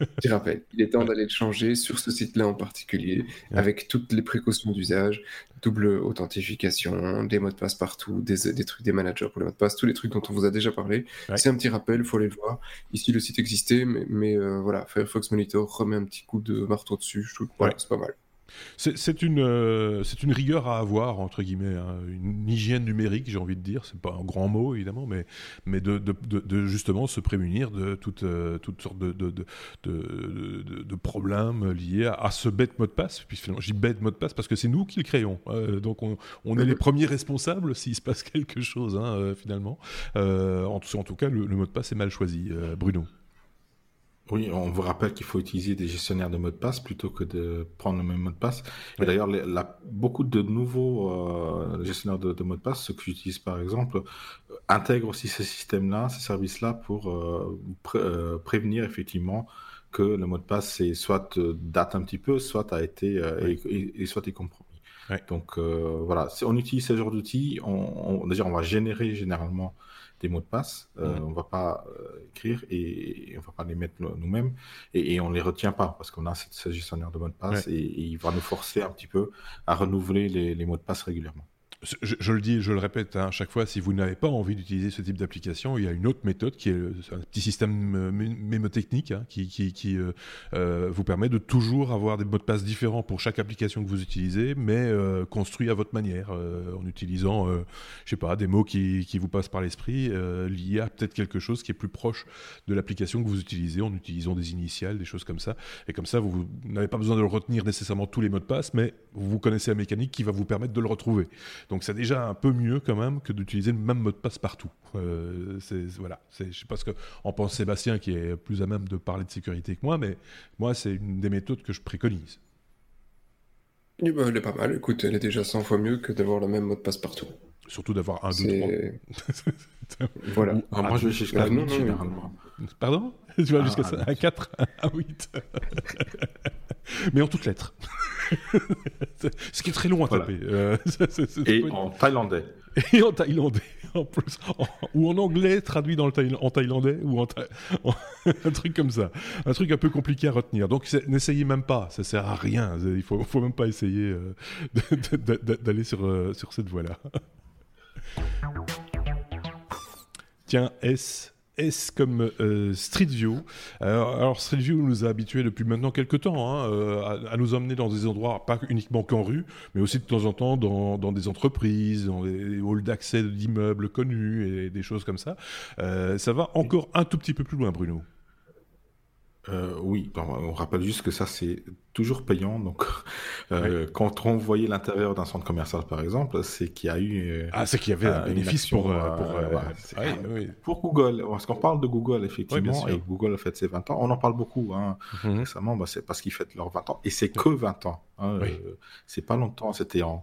un, petit rappel. Il est temps d'aller le changer sur ce site-là en particulier, avec toutes les précautions d'usage, double authentification, des mots de passe partout, des, des, trucs des managers pour les mots de passe, tous les trucs dont on vous a déjà parlé. C'est un petit rappel, il faut aller le voir. Ici, le site existait, mais, mais euh, voilà, Firefox Monitor remet un petit coup de marteau dessus. Je trouve voilà, c'est pas mal. C'est une, euh, c'est une rigueur à avoir, entre guillemets, hein. une hygiène numérique, j'ai envie de dire. C'est pas un grand mot, évidemment, mais, mais de, de, de, justement se prémunir de toutes euh, toute sortes de, problèmes liés à, ce bête mot de passe. Puis finalement, je dis bête mot de passe parce que c'est nous qui le créons. Euh, donc on, on, est les premiers responsables s'il se passe quelque chose, hein, finalement. en, en, tout cas, le, le, mot de passe est mal choisi. Bruno. Oui, on vous rappelle qu'il faut utiliser des gestionnaires de mots de passe plutôt que de prendre le même mot de passe. Et d'ailleurs, beaucoup de nouveaux euh, gestionnaires de, mots de passe, ceux que j'utilise par exemple, euh, intègrent aussi ce système-là, ces services-là pour euh, prévenir effectivement que le mot de passe est soit date un petit peu, soit a été et, soit est compromis. Donc voilà, on utilise ce genre d'outils. On, on, on va générer généralement des mots de passe. Euh, On va pas euh, écrire et, on va pas les mettre nous-mêmes et, et, on les retient pas parce qu'on a ce gestionnaire de mots de passe et, il va nous forcer un petit peu à renouveler les, les mots de passe régulièrement. Je, le dis, je le répète à hein, chaque fois, si vous n'avez pas envie d'utiliser ce type d'application, il y a une autre méthode qui est un petit système euh, mémotechnique hein, qui, euh, euh, vous permet de toujours avoir des mots de passe différents pour chaque application que vous utilisez, mais construit à votre manière, en utilisant, je sais pas, des mots qui, vous passent par l'esprit, liés à peut-être quelque chose qui est plus proche de l'application que vous utilisez, en utilisant des initiales, des choses comme ça. Et comme ça, vous n'avez pas besoin de retenir nécessairement tous les mots de passe, mais vous connaissez la mécanique qui va vous permettre de le retrouver. Donc c'est déjà un peu mieux quand même que d'utiliser le même mot de passe partout. Euh, c'est voilà, je sais pas ce que en pense Sébastien qui est plus à même de parler de sécurité que moi, mais moi c'est une des méthodes que je préconise. Bah, elle est pas mal. Écoute, elle est déjà 100 fois mieux que d'avoir le même mot de passe partout. Surtout d'avoir un, deux, trois. voilà. Ah, moi, je vais jusqu'à euh, généralement. Pardon Tu vas jusqu'à ah, un 4 Un 8 Mais en toutes lettres. Ce qui est très long à taper. Euh, Et en thaïlandais. Et en thaïlandais, en plus. ou en anglais traduit dans le en thaïlandais, ou en, un truc comme ça. Un truc un peu compliqué à retenir. Donc n'essayez même pas, ça sert à rien. Il faut, faut même pas essayer euh, d'aller sur, euh, sur cette voie-là. Tiens, S S comme euh, Street View. alors Street View nous a habitués depuis maintenant quelques temps hein, euh, à, nous emmener dans des endroits pas uniquement qu'en rue, mais aussi de temps en temps dans, des entreprises, dans des halls d'accès d'immeubles connus et des choses comme ça. Euh, ça va encore un tout petit peu plus loin, Bruno. Euh, oui, on rappelle juste que ça c'est toujours payant. Donc, euh, quand on voyait l'intérieur d'un centre commercial, par exemple, c'est qu'il y a eu euh, ah, c'est qu'il y avait un bénéfice pour pour, Google. Parce qu'on parle de Google effectivement, et Google a fait ses 20 ans. On en parle beaucoup hein. Mhm. récemment. Bah, c'est parce qu'ils fêtent leurs 20 ans et c'est que 20 ans. Hein, c'est pas longtemps. C'était en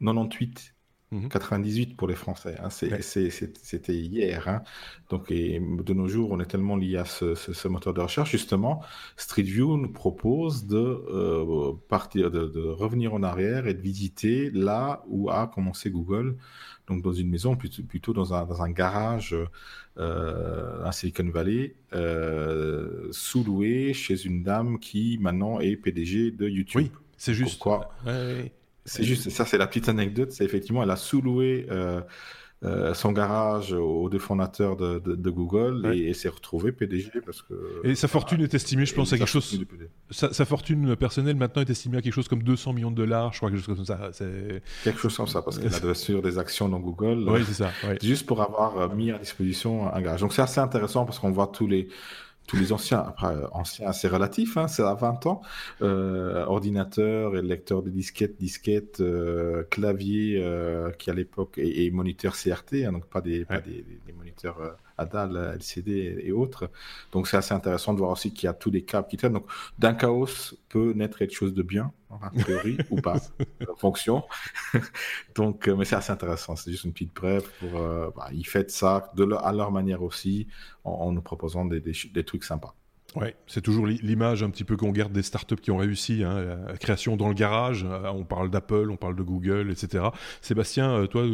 98 98 mhm. pour les Français. Hein. C'était hier. Hein. Donc, et de nos jours, on est tellement lié à ce, moteur de recherche. Justement, Street View nous propose de euh, partir, de, revenir en arrière et de visiter là où a commencé Google. Donc, dans une maison, plutôt, plutôt dans, un, dans un garage euh, à Silicon Valley, euh, sous-loué chez une dame qui maintenant est PDG de YouTube. Oui, c'est juste. Quoi c'est juste, ça c'est la petite anecdote, c'est effectivement, elle a sous-loué euh, euh, son garage aux deux fondateurs de, de, Google et, s'est retrouvée PDG parce que... Et sa fortune est estimée, je pense, à quelque chose... Sa, fortune personnelle maintenant est estimée à quelque chose comme 200 millions de dollars, je crois, quelque chose comme ça. Quelque chose comme ça, parce qu'elle a sur des actions dans Google. Oui, c'est ça. Juste pour avoir mis à disposition un garage. Donc c'est assez intéressant parce qu'on voit tous les tous les anciens, après, euh, anciens, c'est relatif, hein, c'est à 20 ans, euh, ordinateur et lecteur de disquettes, disquettes, euh, clavier euh, qui à l'époque et, moniteur CRT, hein, donc pas des, pas des, des moniteurs ADAL, LCD et autres. Donc c'est assez intéressant de voir aussi qu'il y a tous les câbles qui traînent. Donc d'un chaos peut naître quelque chose de bien, en théorie, ou pas, en fonction. Donc, mais c'est assez intéressant. C'est juste une petite brève pour. Euh, bah, ils fêtent ça de à leur manière aussi, en, nous proposant des, des, trucs sympas. Ouais, c'est toujours l'image un petit peu qu'on garde des startups qui ont réussi, hein, la création dans le garage. On parle d'Apple, on parle de Google, etc. Sébastien, toi,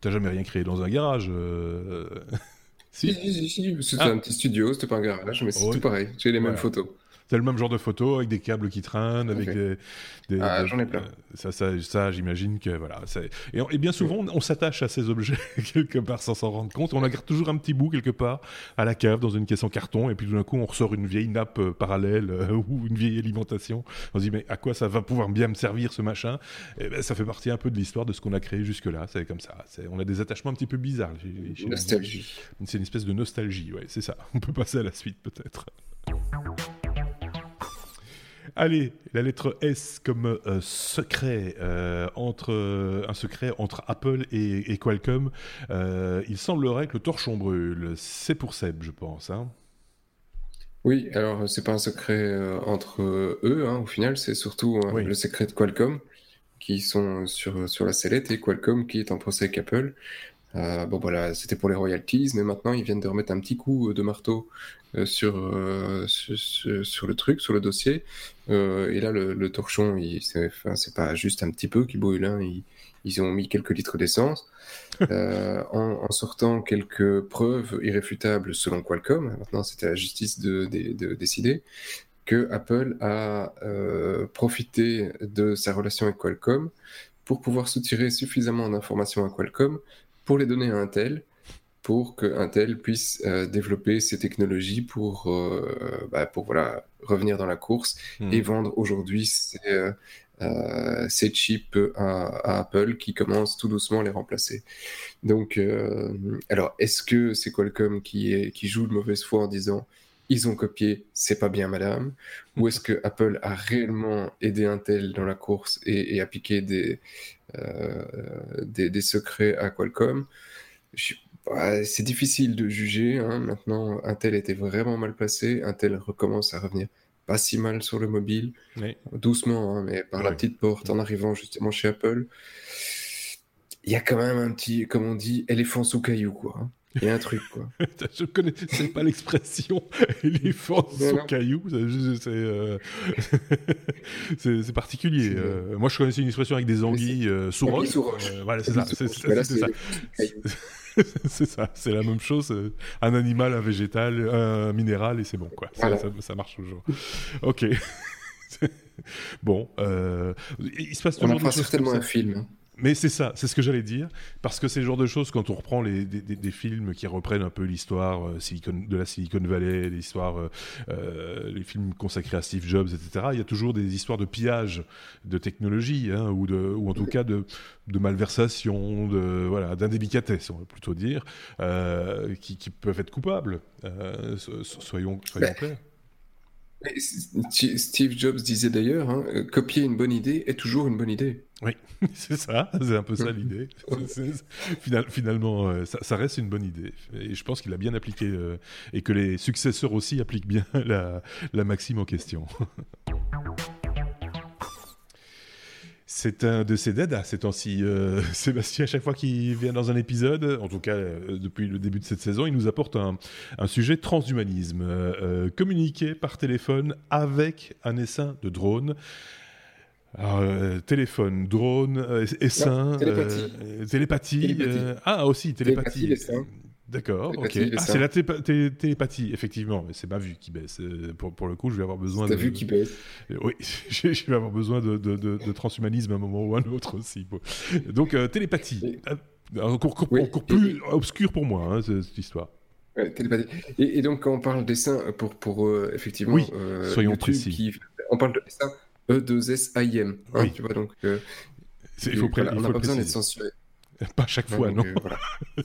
t'as jamais rien créé dans un garage euh, Si, si, si, C'était ah. un petit studio, c'était pas un garage, mais c'est tout pareil. J'ai les mêmes photos. C'est le même genre de photo avec des câbles qui traînent, avec des, ah, j'en ai plein. Ça, ça, ça j'imagine que voilà. Et, et, bien souvent, on, s'attache à ces objets quelque part sans s'en rendre compte. On garde toujours un petit bout quelque part à la cave dans une caisse en carton, et puis tout d'un coup, on ressort une vieille nappe euh, parallèle euh, ou une vieille alimentation. On se dit mais à quoi ça va pouvoir bien me servir ce machin? Et ben, ça fait partie un peu de l'histoire de ce qu'on a créé jusque là. C'est comme ça. On a des attachements un petit peu bizarres. nostalgie. C'est une espèce de nostalgie. Ouais, c'est ça. On peut passer à la suite peut-être. Allez, la lettre S comme euh, secret euh, entre euh, un secret entre Apple et, Qualcomm. il semblerait que le torchon brûle. C'est pour Seb, je pense. Hein. Oui, alors c'est pas un secret entre eux. Hein, au final, c'est surtout le secret de Qualcomm qui sont sur, sur la sellette et Qualcomm qui est en procès avec Apple. Bon voilà, c'était pour les royalties, mais maintenant ils viennent de remettre un petit coup de marteau euh, sur, euh, sur, sur, le truc, sur le dossier. Euh, et là, le, le torchon, c'est pas juste un petit peu qui brûle, hein, ils, ils, ont mis quelques litres d'essence. en, en, sortant quelques preuves irréfutables selon Qualcomm, maintenant c'était à la justice de, de, de décider, que Apple a profité de sa relation avec Qualcomm pour pouvoir soutirer suffisamment d'informations à Qualcomm pour les donner à Intel pour que Intel puisse euh, développer ses technologies pour, euh, bah, pour voilà, revenir dans la course et hmm. vendre aujourd'hui ces, euh, ces, chips à, Apple qui commencent tout doucement à les remplacer. Donc, alors, est-ce que c'est Qualcomm qui, est, qui joue de mauvaise foi en disant ils ont copié, c'est pas bien madame Ou est-ce que Apple a réellement aidé Intel dans la course et, appliqué des, des, des, secrets à Qualcomm? C'est difficile de juger. Hein. Maintenant, Intel était vraiment mal placé. Intel recommence à revenir pas si mal sur le mobile. Doucement, hein, mais par la petite porte en arrivant justement chez Apple. Il y a quand même un petit, comme on dit, éléphant sous caillou, quoi. Hein. Il y a un truc, quoi. je connaissais pas l'expression éléphant sous caillou. Euh, c'est particulier. Euh, moi, je connaissais une expression avec des anguilles euh, sous roche. voilà, c'est ça. C'est ça. c'est ça, c'est la même chose. Euh, un animal, un végétal, un minéral, et c'est bon, quoi. Ça, marche toujours. ok. bon, euh, il se passe toujours. On en fera certainement un film. Mais c'est ça, c'est ce que j'allais dire, parce que c'est le genre de choses, quand on reprend les, des, films qui reprennent un peu l'histoire euh, de la Silicon Valley, l'histoire, euh, euh, les films consacrés à Steve Jobs, etc., il y a toujours des histoires de pillage de technologie, hein, ou, de, ou en tout cas de, de malversation, de, voilà, d'indélicatesse, on va plutôt dire, qui, qui, peuvent être coupables. soyons, soyons ben, Steve Jobs disait d'ailleurs, hein, copier une bonne idée est toujours une bonne idée. Oui, c'est ça, c'est un peu ça l'idée. finalement, euh, ça, reste une bonne idée. Et je pense qu'il a bien appliqué, euh, et que les successeurs aussi appliquent bien la, la maxime en question. C'est un de ses à ces temps-ci. Euh, Sébastien, à chaque fois qu'il vient dans un épisode, en tout cas depuis le début de cette saison, il nous apporte un, un sujet transhumanisme, communiqué par téléphone avec un essaim de drone. Euh, téléphone, drone, euh, essaim, télépathie. Euh, télépathie, ah aussi télépathie. D'accord, ok. Ah, c'est la télépathie, effectivement. C'est ma vue qui baisse. Pour, pour, le coup, je vais avoir besoin de. Ta vue qui baisse. Oui, je vais avoir besoin de, de, de, transhumanisme à un moment ou à un autre aussi. Donc, télépathie. Encore, encore, plus obscur pour moi, hein, cette histoire. télépathie. Et, donc, quand on parle d'essaim, pour, pour effectivement. Oui, soyons précis. on parle de dessin E2SIM. Hein, tu vois, donc, euh, il faut on n'a pas besoin d'être censuré. Pas chaque fois, non. Euh,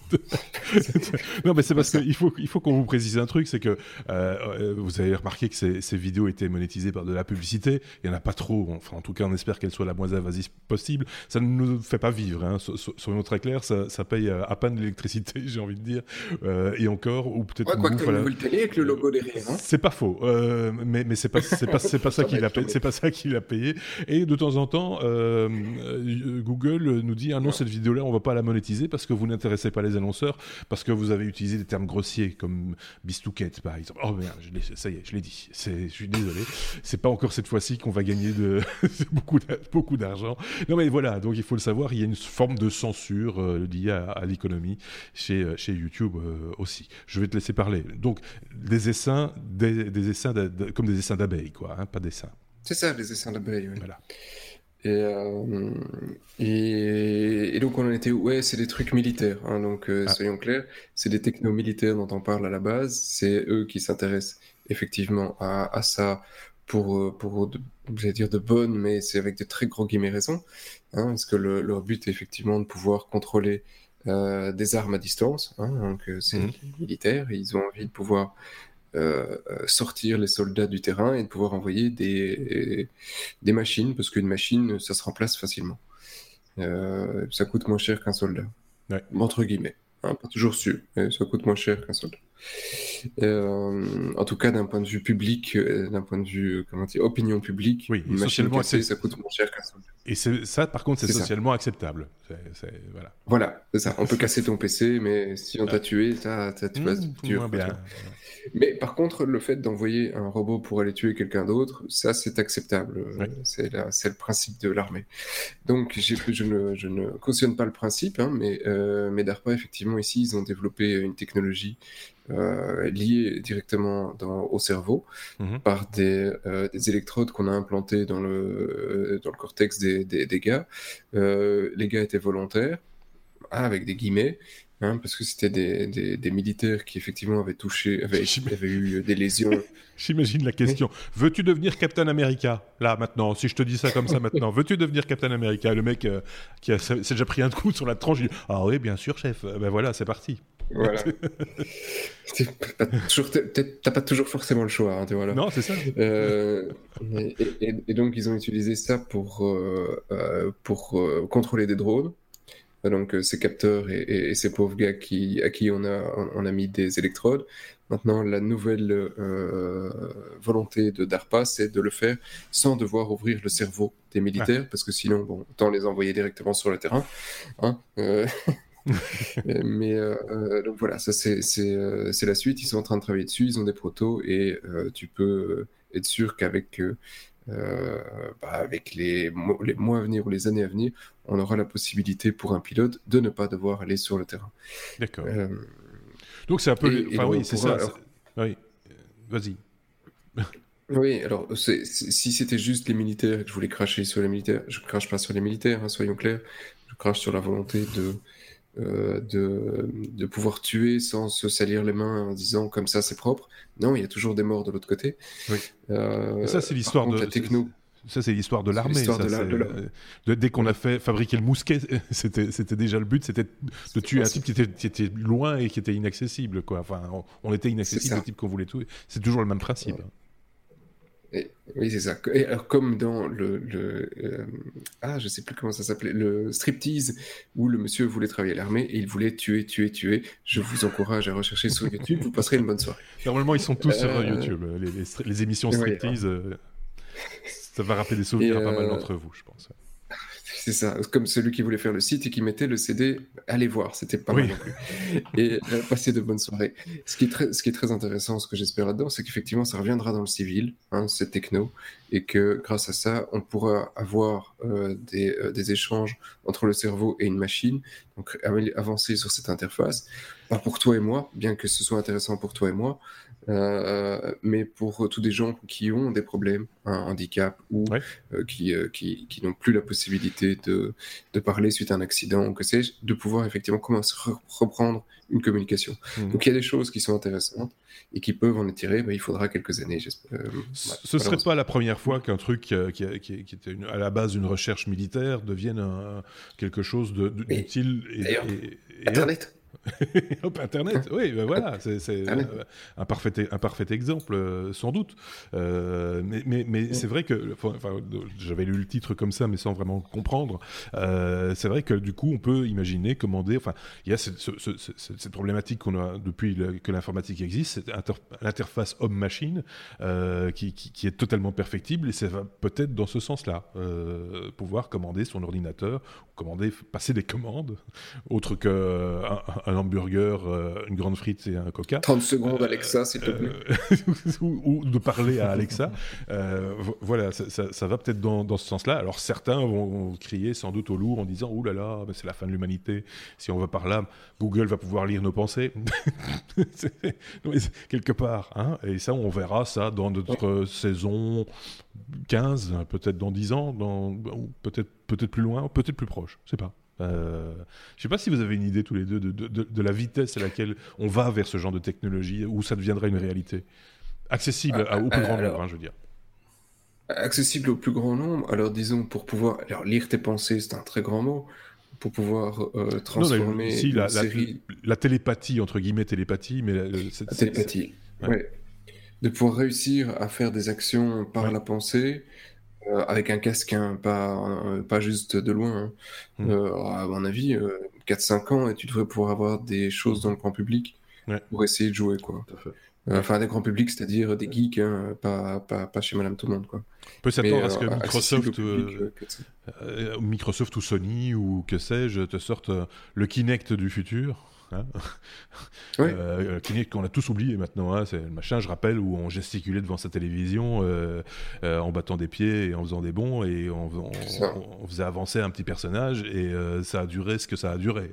non, mais c'est parce qu'il faut, il faut qu'on vous précise un truc, c'est que euh, euh, vous avez remarqué que ces, ces, vidéos étaient monétisées par de la publicité. Il n'y en a pas trop. Enfin, en tout cas, on espère qu'elle soit la moins invasive possible. Ça ne nous fait pas vivre, hein. soyons très clairs. Ça, ça paye à peine l'électricité, j'ai envie de dire. et encore, ou peut-être. Ouais, quoi que voilà. télé avec le logo derrière. Hein. C'est pas faux. mais mais c'est pas, c'est pas, c'est pas ça qu'il a payé. C'est pas ça qu'il a payé. Et de temps en temps, Google nous dit ah non, cette vidéo-là, on va pas la monétiser parce que vous n'intéressez pas les annonceurs, parce que vous avez utilisé des termes grossiers comme bistouquette par exemple. Oh merde, ça y est, je l'ai dit. Je suis désolé. C'est pas encore cette fois-ci qu'on va gagner de beaucoup d'argent. Non mais voilà, donc il faut le savoir, il y a une forme de censure euh, liée à, l'économie chez euh, chez YouTube euh, aussi. Je vais te laisser parler. Donc des essaims, des, des essaims comme des essaims d'abeilles quoi, hein, pas des essaims. C'est ça, les essaims d'abeilles. Oui. Voilà. Euh, et, et, donc on en était, ouais, c'est des trucs militaires, hein, donc euh, ah. soyons clairs, c'est des technos militaires dont on parle à la base, c'est eux qui s'intéressent effectivement à, à, ça pour, euh, pour de, dire de bonnes, mais c'est avec de très gros guillemets raisons, hein, parce que le, leur but est effectivement de pouvoir contrôler euh, des armes à distance, hein, donc c'est mmh. militaire, ils ont envie de pouvoir euh, sortir les soldats du terrain et de pouvoir envoyer des, des machines, parce qu'une machine, ça se remplace facilement. Euh, ça coûte moins cher qu'un soldat, entre guillemets. Hein, pas toujours sûr, mais ça coûte moins cher qu'un soldat. Euh, en tout cas, d'un point de vue public, euh, d'un point de vue, comment dire, opinion publique, oui, une machine cassée, ça coûte moins cher qu'un soldat. Et ça, par contre, c'est socialement acceptable. voilà, voilà c'est ça. On peut casser ton PC, mais si on t'a tué, ça, tu vas mmh, tuer. Mais par contre, le fait d'envoyer un robot pour aller tuer quelqu'un d'autre, ça, c'est acceptable. C'est le principe de l'armée. Donc, je ne, je ne cautionne pas le principe, hein, mais, euh, mais DARPA, effectivement, ici, ils ont développé une technologie liés directement dans, au cerveau mhm. par des, des électrodes qu'on a implantées dans le, dans le cortex des, des, des gars. les gars étaient volontaires, avec des guillemets, Hein, parce que c'était des, des, des, militaires qui effectivement avaient touché, avaient, avaient eu des lésions. J'imagine la question. Veux-tu devenir Captain America? Là, maintenant, si je te dis ça comme ça maintenant, veux-tu devenir Captain America? Le mec euh, qui s'est déjà pris un coup sur la tranche, il dit Ah oui, bien sûr, chef. Ben voilà, c'est parti. Voilà. T'as pas toujours forcément le choix. Hein, voilà. Non, c'est ça. Euh, et, et, donc, ils ont utilisé ça pour, euh, euh pour contrôler des drones. Donc euh, ces capteurs et, ces pauvres gars qui, à qui on a, on a mis des électrodes. Maintenant, la nouvelle euh, volonté de DARPA, c'est de le faire sans devoir ouvrir le cerveau des militaires, parce que sinon, bon, autant les envoyer directement sur le terrain. Hein, euh, mais donc voilà, ça c'est la suite. Ils sont en train de travailler dessus, ils ont des protos et tu peux être sûr qu'avec euh, bah, avec les, les, mois à venir ou les années à venir, on aura la possibilité pour un pilote de ne pas devoir aller sur le terrain. D'accord. Euh, donc c'est un peu... enfin oui, c'est ça. Oui, vas-y. Oui, alors si c'était juste les militaires et que je voulais cracher sur les militaires, je crache pas sur les militaires, hein, soyons clairs, je crache sur la volonté de euh, de, de, pouvoir tuer sans se salir les mains en disant comme ça c'est propre. Non, il y a toujours des morts de l'autre côté. Oui. Euh, ça c'est l'histoire de la techno. Ça, c'est l'histoire de l'armée. De dès qu'on a fait fabriquer le mousquet, c'était déjà le but, c'était de tuer un type qui était, qui était, loin et qui était inaccessible. Quoi. Enfin, on, était inaccessible au type qu'on voulait tuer. C'est toujours le même principe. Oui, c'est ça. Et alors, comme dans le, le euh, ah, je sais plus comment ça s'appelait, le striptease, où le monsieur voulait travailler à l'armée et il voulait tuer, tuer, tuer. Je vous encourage à rechercher sur YouTube. vous passerez une bonne soirée. Normalement, ils sont tous sur euh, YouTube. Les, les, émissions striptease, euh, ça va rappeler des souvenirs à pas mal d'entre vous, je pense. C'est ça, comme celui qui voulait faire le site et qui mettait le CD, allez voir, c'était pas mal non plus. Et euh, passer de bonnes soirées. Ce qui est très, ce qui est très intéressant, ce que j'espère là-dedans, c'est qu'effectivement, ça reviendra dans le civil, hein, c'est techno, et que grâce à ça, on pourra avoir euh, des, euh, des, échanges entre le cerveau et une machine, donc avancer sur cette interface. Pas pour toi et moi, bien que ce soit intéressant pour toi et moi, euh, mais pour tous des gens qui ont des problèmes, un handicap ou euh, qui, euh, qui, qui n'ont plus la possibilité de, de, parler suite à un accident ou que sais-je, de pouvoir effectivement commencer à reprendre une communication. Mhm. Donc il y a des choses qui sont intéressantes et qui peuvent en étirer, bah, il faudra quelques années, j'espère. Ce ne serait pas la première fois qu'un truc qui, qui, était à la base une recherche militaire devienne quelque chose d'utile. Et, et, Internet Hop, Internet, oui, ben voilà, c'est un, parfait, un parfait exemple, euh, sans doute. Euh, mais, mais, mais c'est vrai que, enfin, j'avais lu le titre comme ça, mais sans vraiment comprendre. Euh, c'est vrai que du coup, on peut imaginer, commander, enfin, il y a cette, cette problématique qu'on a depuis que l'informatique existe, cette l'interface homme-machine qui, qui, qui, est totalement perfectible, et ça va peut-être dans ce sens-là, pouvoir commander son ordinateur, commander, passer des commandes, autre un hamburger, euh, une grande frite et un coca. 30 secondes, Alexa, s'il te plaît. Euh, ou, de parler à Alexa. Euh, voilà, ça, va peut-être dans, ce sens-là. Alors certains vont, crier sans doute au lourd en disant Ouh là là, c'est la fin de l'humanité. Si on va par là, Google va pouvoir lire nos pensées. quelque part. Hein et ça, on verra ça dans notre saison 15, peut-être dans 10 ans, dans, peut-être peut-être plus loin, peut-être plus proche. Je sais pas. Euh, je ne sais pas si vous avez une idée tous les deux de, la vitesse à laquelle on va vers ce genre de technologie, où ça deviendra une réalité. Accessible ah, au plus grand nombre, hein, je veux dire. Accessible au plus grand nombre, alors disons, pour pouvoir alors, lire tes pensées, c'est un très grand mot, pour pouvoir euh, transformer la, la, télépathie, entre guillemets télépathie, mais la, télépathie, De pouvoir réussir à faire des actions par la pensée, euh, avec un casque, hein, pas, euh, pas juste de loin. Hein. Hmm. Euh, à mon avis, 4-5 ans, et tu devrais pouvoir avoir des choses dans le grand public pour essayer de jouer. Quoi. Enfin, des grands publics, c'est-à-dire des geeks, hein, pas, pas, pas, chez Madame Tout le Monde. Quoi. On peut s'attendre à ce que Microsoft, Microsoft ou Sony ou que sais-je te sortent le Kinect du futur Hein euh, Kinect qu'on a tous oublié maintenant. Hein, c'est le machin, je rappelle, où on gesticulait devant sa télévision euh, euh, en battant des pieds et en faisant des bons et on, on, faisait avancer un petit personnage et ça a duré ce que ça a duré.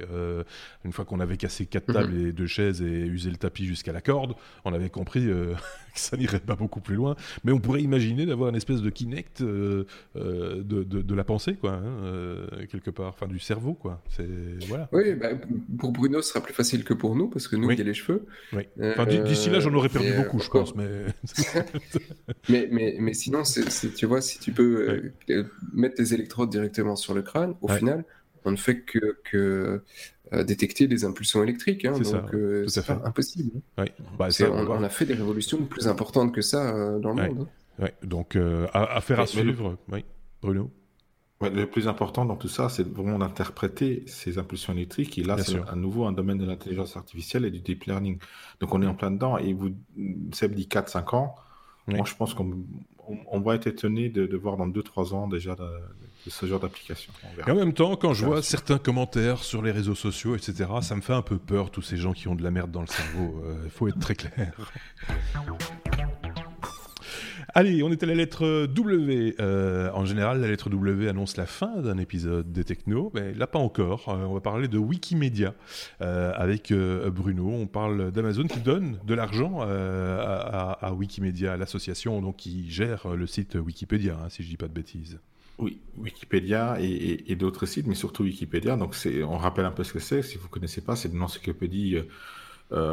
une fois qu'on avait cassé quatre mhm. tables et deux chaises et usé le tapis jusqu'à la corde, on avait compris que ça n'irait pas beaucoup plus loin. Mais on pourrait imaginer d'avoir une espèce de Kinect de, de, la pensée, quoi, hein, quelque part, enfin du cerveau, quoi. C'est voilà. Oui, bah, pour Bruno, ce sera plus facile que pour nous, parce que nous, il y a les cheveux. Oui. Enfin, D'ici là, j'en aurais perdu euh, beaucoup, je pense. Mais... mais, mais, mais, sinon, tu vois, si tu peux euh, mettre tes électrodes directement sur le crâne, au final, on ne fait que, que euh, détecter les impulsions électriques. Hein, donc, c'est impossible. Bah, on, a fait des révolutions plus importantes que ça dans le monde. Hein. Donc, à, faire à suivre. Oui, Le plus important dans tout ça, c'est vraiment d'interpréter ces impulsions électriques. Et là, c'est à nouveau un domaine de l'intelligence artificielle et du deep learning. Donc, on est en plein dedans. Et vous, Seb dit 4-5 ans. Moi, je pense qu'on on, va être étonné de, voir dans 2-3 ans déjà de, ce genre d'application. Et en même temps, quand je vois certains commentaires sur les réseaux sociaux, etc., ça me fait un peu peur, tous ces gens qui ont de la merde dans le cerveau. Euh, il faut être très clair. Allez, on est à la lettre W. Euh, en général, la lettre W annonce la fin d'un épisode des Techno, mais là pas encore. Euh, on va parler de Wikimedia euh, avec Bruno. On parle d'Amazon qui donne de l'argent à, Wikimedia, l'association donc qui gère le site Wikipédia, hein, si je dis pas de bêtises. Oui, Wikipédia et, d'autres sites, mais surtout Wikipédia. Donc on rappelle un peu ce que c'est. Si vous connaissez pas, c'est une encyclopédie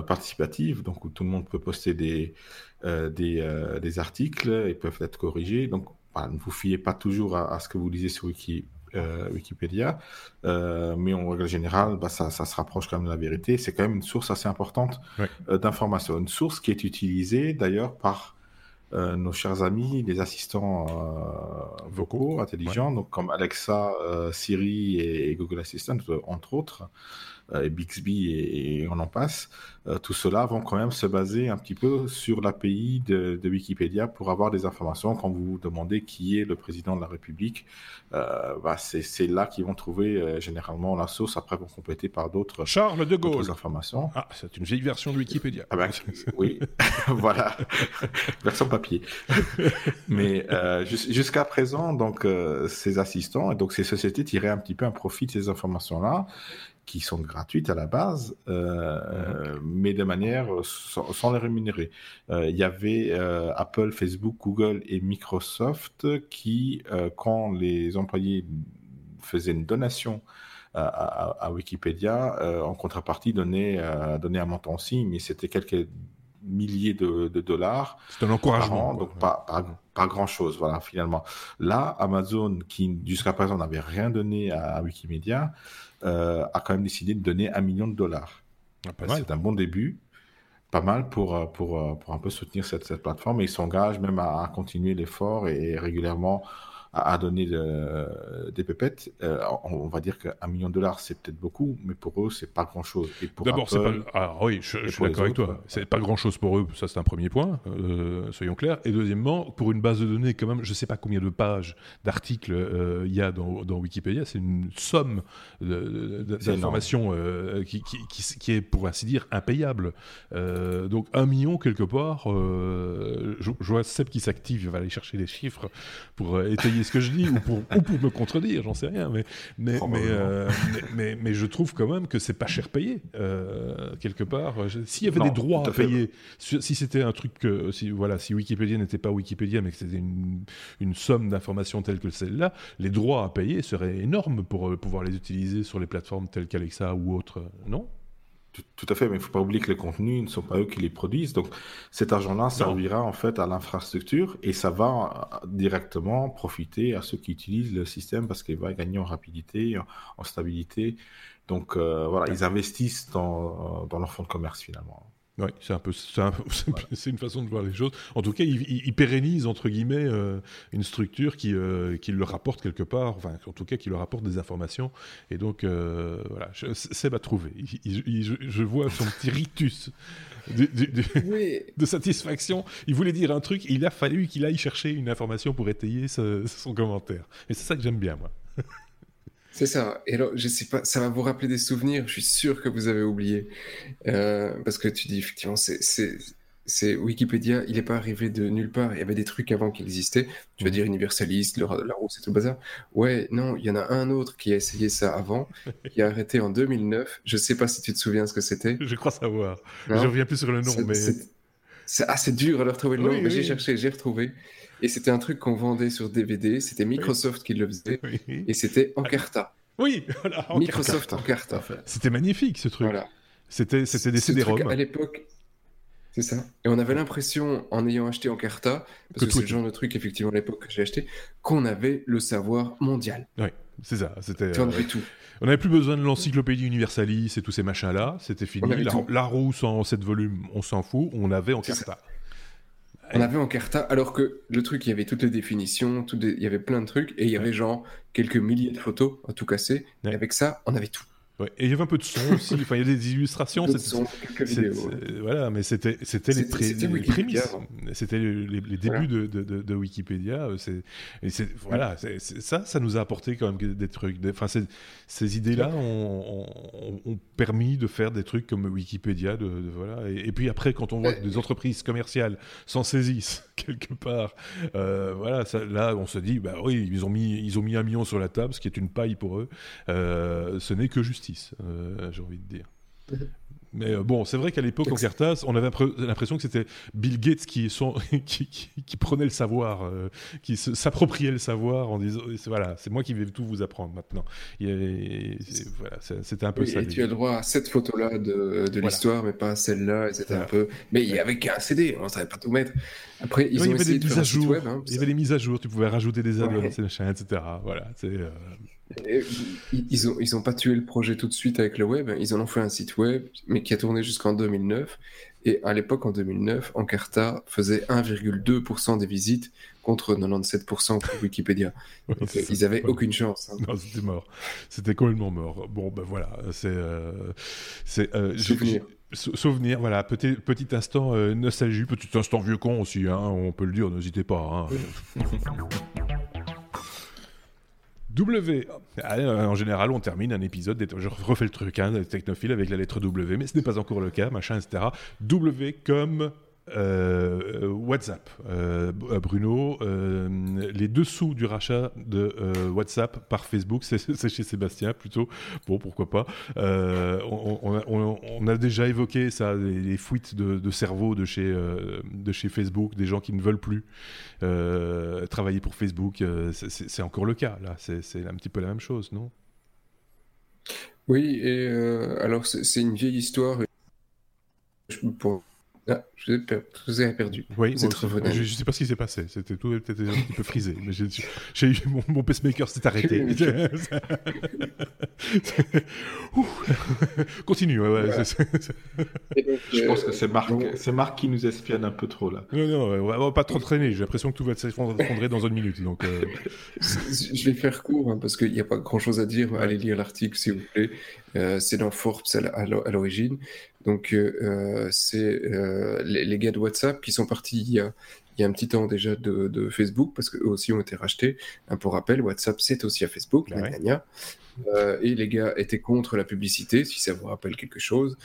participative, donc où tout le monde peut poster des euh, des, euh, des, articles, ils peuvent être corrigés. Donc, ne vous fiez pas toujours à, ce que vous lisez sur Wiki, euh, Wikipédia, mais en règle générale, bah, ça, ça, se rapproche quand même de la vérité. C'est quand même une source assez importante d'informations. Une source qui est utilisée d'ailleurs par nos chers amis, les assistants vocaux intelligents, donc comme Alexa, Siri et, Google Assistant, entre autres, et Bixby et on en passe. Euh, tout cela vont quand même se baser un petit peu sur l'API de, de, Wikipédia pour avoir des informations. Quand vous vous demandez qui est le président de la République, euh, bah c'est là qu'ils vont trouver euh, généralement la source. Après, vont compléter par d'autres Charles de Gaulle. informations. Ah, c'est une vieille version de Wikipédia. Ah ben, oui, voilà, version papier. Mais jusqu'à présent, donc ces assistants et donc ces sociétés tiraient un petit peu un profit de ces informations-là qui sont gratuites à la base, euh, mhm. mais de manière euh, sans, les rémunérer. Euh, il y avait Apple, Facebook, Google et Microsoft qui, quand les employés faisaient une donation à, Wikipédia, en contrepartie donnaient, donnaient un montant aussi, mais c'était quelques milliers de, dollars. C'est un encouragement. donc pas, pas, grand chose, voilà, finalement. Là, Amazon, qui jusqu'à présent n'avait rien donné à Wikimedia, euh, a quand même décidé de donner un million de dollars. Ah, c'est un bon début, pas mal pour, euh, pour, euh, pour un peu soutenir cette, cette plateforme et ils s'engagent même à, à continuer l'effort et régulièrement à, donner des pépettes, euh, on, va dire qu'un million de dollars, c'est peut-être beaucoup, mais pour eux, c'est pas grand-chose. D'abord, c'est pas. Ah, oui, je, suis d'accord avec toi. C'est pas grand-chose pour eux, ça c'est un premier point, euh, soyons clairs. Et deuxièmement, pour une base de données, quand même, je sais pas combien de pages d'articles euh, il y a dans, Wikipédia, c'est une somme d'informations qui, qui, qui, est, pour ainsi dire, impayable. donc un million quelque part, je, je, vois Seb qui s'active, il va aller chercher les chiffres pour étayer ce que je dis ou pour, ou pour me contredire, j'en sais rien. Mais, mais, euh, mais, mais, je trouve quand même que c'est pas cher payé, euh, quelque part. S'il y avait des droits à, payer, si c'était un truc que, si, voilà, si Wikipédia n'était pas Wikipédia, mais que c'était une, une, somme d'informations telle que celle-là, les droits à payer seraient énormes pour euh, pouvoir les utiliser sur les plateformes telles qu'Alexa ou autres, non? Tout, à fait, mais il ne faut pas oublier que les contenus ne sont pas eux qui les produisent. Donc cet argent-là servira en fait à l'infrastructure et ça va euh, directement profiter à ceux qui utilisent le système parce qu'il va gagner en rapidité, en, stabilité. Donc euh, voilà, ils investissent dans, dans leur fonds de commerce finalement. Oui, c'est un peu, c'est une façon de voir les choses. En tout cas, il, pérennise entre guillemets euh, une structure qui, euh, qui le rapporte quelque part, enfin, en tout cas, qui leur apporte des informations. Et donc, euh, voilà, Seb a trouvé. je vois son petit ritus de satisfaction. Il voulait dire un truc, il a fallu qu'il aille chercher une information pour étayer son commentaire. Et c'est ça que j'aime bien, moi. C'est ça. Et alors, je sais pas, ça va vous rappeler des souvenirs. Je suis sûr que vous avez oublié. Euh, parce que tu dis, effectivement, c'est Wikipédia, il n'est pas arrivé de nulle part. Il y avait des trucs avant qui existaient. Tu vas dire universaliste, le, la roue, c'est tout le bazar. Ouais, non, il y en a un autre qui a essayé ça avant, qui a arrêté en 2009. Je sais pas si tu te souviens ce que c'était. Je crois savoir. Je reviens plus sur le nom, mais. C'est assez dur à leur trouver le nom, mais j'ai cherché, j'ai retrouvé. Et c'était un truc qu'on vendait sur DVD, c'était Microsoft qui le faisait, et c'était Encarta. Oui, voilà, Microsoft Encarta. C'était magnifique ce truc. Voilà. C'était des CD-ROM. À l'époque, c'est ça. Et on avait l'impression, en ayant acheté Encarta, parce que, c'est le genre de truc, effectivement, à l'époque que j'ai acheté, qu'on avait le savoir mondial. Oui, c'est ça. C'était. On avait tout. On n'avait plus besoin de l'encyclopédie universalis et tous ces machins-là. C'était fini. La, la, roue sans 7 volumes, on s'en fout. On avait Encarta. On avait Encarta, alors que le truc, il y avait toutes les définitions, il y avait plein de trucs, et il y avait genre quelques milliers de photos à tout casser. Et avec ça, on avait tout. Et il y avait un peu de son aussi. Enfin, il y a des illustrations. De son, Voilà, mais c'était c'était les, les prémices. C'était les, débuts de, de, de, Wikipédia. Et c'est voilà, ça, ça nous a apporté quand même des trucs. Enfin, ces idées-là ont, ont, permis de faire des trucs comme Wikipédia. De, voilà. Et, puis après, quand on voit que des entreprises commerciales s'en saisissent quelque part, euh, voilà, ça, là, on se dit, bah oui, ils ont mis ils ont mis un million sur la table, ce qui est une paille pour eux. Euh, ce n'est que justice. Euh, j'ai envie de dire. Mais euh, bon, c'est vrai qu'à l'époque, en Cartas, on avait l'impression que c'était Bill Gates qui, sont, qui, qui, prenait le savoir, euh, qui s'appropriait le savoir en disant voilà, c'est moi qui vais tout vous apprendre maintenant. voilà, c'était un peu ça. Et tu as le droit à cette photo-là de, de l'histoire, mais pas à celle-là. C'était un peu. Mais il y avait qu'un CD, on ne savait pas tout mettre. Après, ils ont il y avait des mises à jour. Hein, il y avait des mises à jour, tu pouvais rajouter des add-ons, etc. Voilà, c'est. Ils n'ont ils ont pas tué le projet tout de suite avec le web, ils en ont fait un site web, mais qui a tourné jusqu'en 2009. Et à l'époque, en 2009, Encarta faisait 1,2% des visites contre 97% pour Wikipédia. Donc, ils avaient aucune chance. Hein. Non, c'était mort. C'était complètement mort. Bon, ben voilà, c'est. Euh, euh, souvenir. Souvenir, voilà, petit, petit instant euh, nostalgie, petit instant vieux con aussi, hein, on peut le dire, n'hésitez pas. Hein. W. En général, on termine un épisode, je refais le truc, hein, technophile avec la lettre W, mais ce n'est pas encore le cas, machin, etc. W comme euh, WhatsApp. Euh, Bruno, les dessous du rachat de WhatsApp par Facebook, c'est chez Sébastien plutôt. Bon, pourquoi pas. On, a déjà évoqué ça, les, fuites de, cerveau de chez, de chez Facebook, des gens qui ne veulent plus travailler pour Facebook. c'est encore le cas, là. C'est un petit peu la même chose, non? Oui, et alors c'est une vieille histoire. Ah, je vous ai perdu. Oui, je ne sais pas ce qui s'est passé. C'était tout peut-être un petit peu frisé. Mais mon, mon, pacemaker s'est arrêté. Continue. je pense que c'est Marc, c'est Marc qui nous espionne un peu trop là. Non, non, on va, va pas trop traîner. J'ai l'impression que tout va s'effondrer dans une minute. Donc, euh. je vais faire court hein, parce qu'il n'y a pas grand-chose à dire. Allez lire l'article s'il vous plaît. Euh, c'est dans Forbes à l'origine. Donc, euh, euh, c'est les, gars de WhatsApp qui sont partis il y a, il y a un petit temps déjà de, Facebook, parce qu'eux aussi ont été rachetés. Un pour rappel, WhatsApp, c'est aussi à Facebook, et les gars étaient contre la publicité, si ça vous rappelle quelque chose.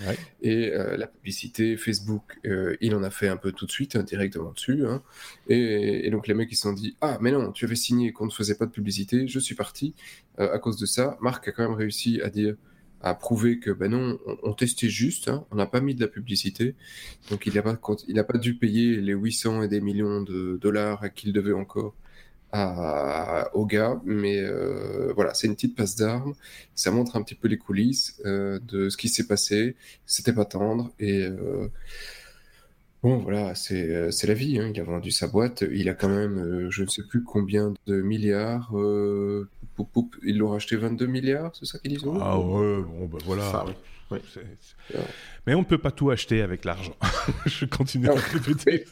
Et la publicité, Facebook, il en a fait un peu tout de suite, directement dessus. Hein. Et, et, donc les mecs, ils se sont dit, ah, mais non, tu avais signé qu'on ne faisait pas de publicité, je suis parti. à cause de ça, Marc a quand même réussi à dire a prouvé que ben non, on, testait juste, hein. on n'a pas mis de la publicité, donc il n'a pas, il pas dû payer les 800 et des millions de dollars qu'il devait encore à, aux gars, mais euh, voilà, c'est une petite passe d'armes, ça montre un petit peu les coulisses euh, de ce qui s'est passé, c'était pas tendre, et euh, Bon, voilà, c'est euh, la vie. Hein. Il a vendu sa boîte. Il a quand même, euh, je ne sais plus combien de milliards. Euh, ils l'ont racheté 22 milliards, c'est ça qu'ils disent Ah ouais, bon, ben voilà. Mais on ne peut pas tout acheter avec l'argent. je continue à répéter.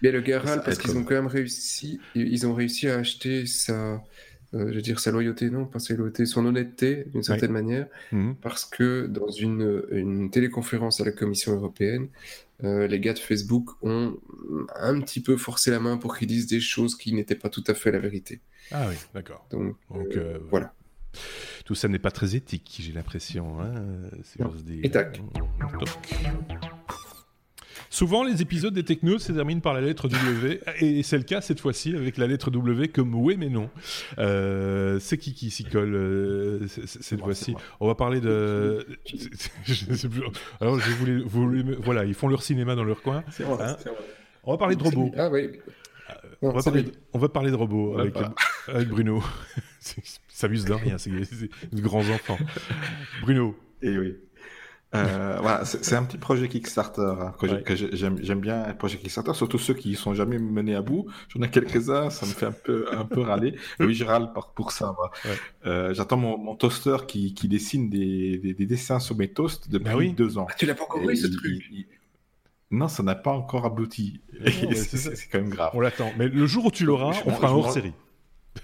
Mais, le Garal, parce qu'ils ont quand même réussi, ils ont réussi à acheter sa, je veux dire sa loyauté, non, pas sa loyauté, son honnêteté d'une certaine manière, mhm. parce que dans une, une, téléconférence à la Commission européenne, les gars de Facebook ont un petit peu forcé la main pour qu'ils disent des choses qui n'étaient pas tout à fait la vérité. Ah oui, d'accord. Donc, voilà. Tout ça n'est pas très éthique, j'ai l'impression. Hein, Et tac. Souvent, les épisodes des technos se terminent par la lettre W, et c'est le cas cette fois-ci avec la lettre W comme oui mais non. Euh, c'est qui qui s'y colle euh, cette fois-ci On va parler de. Alors, je voulais, voilà, ils font leur cinéma dans leur coin. Hein. On va parler de robots. Ah oui. On, va parler, on, va parler, de robots avec, avec Bruno. s'amuse de rien, c'est de grands enfants. Bruno. Et eh oui. Euh, voilà, c'est un petit projet Kickstarter hein, que j'aime bien, un projet Kickstarter, surtout ceux qui sont jamais menés à bout. J'en ai quelques-uns, ça me fait un peu un peu râler. Oui, je râle pour ça. Euh, J'attends mon, mon, toaster qui, qui dessine des, des, dessins sur mes toasts depuis bah deux ans. Ah, tu l'as pas encore vu ce truc? Non, ça n'a pas encore abouti. c'est quand même grave. On l'attend. Mais le jour où tu l'auras, on fera un hors série.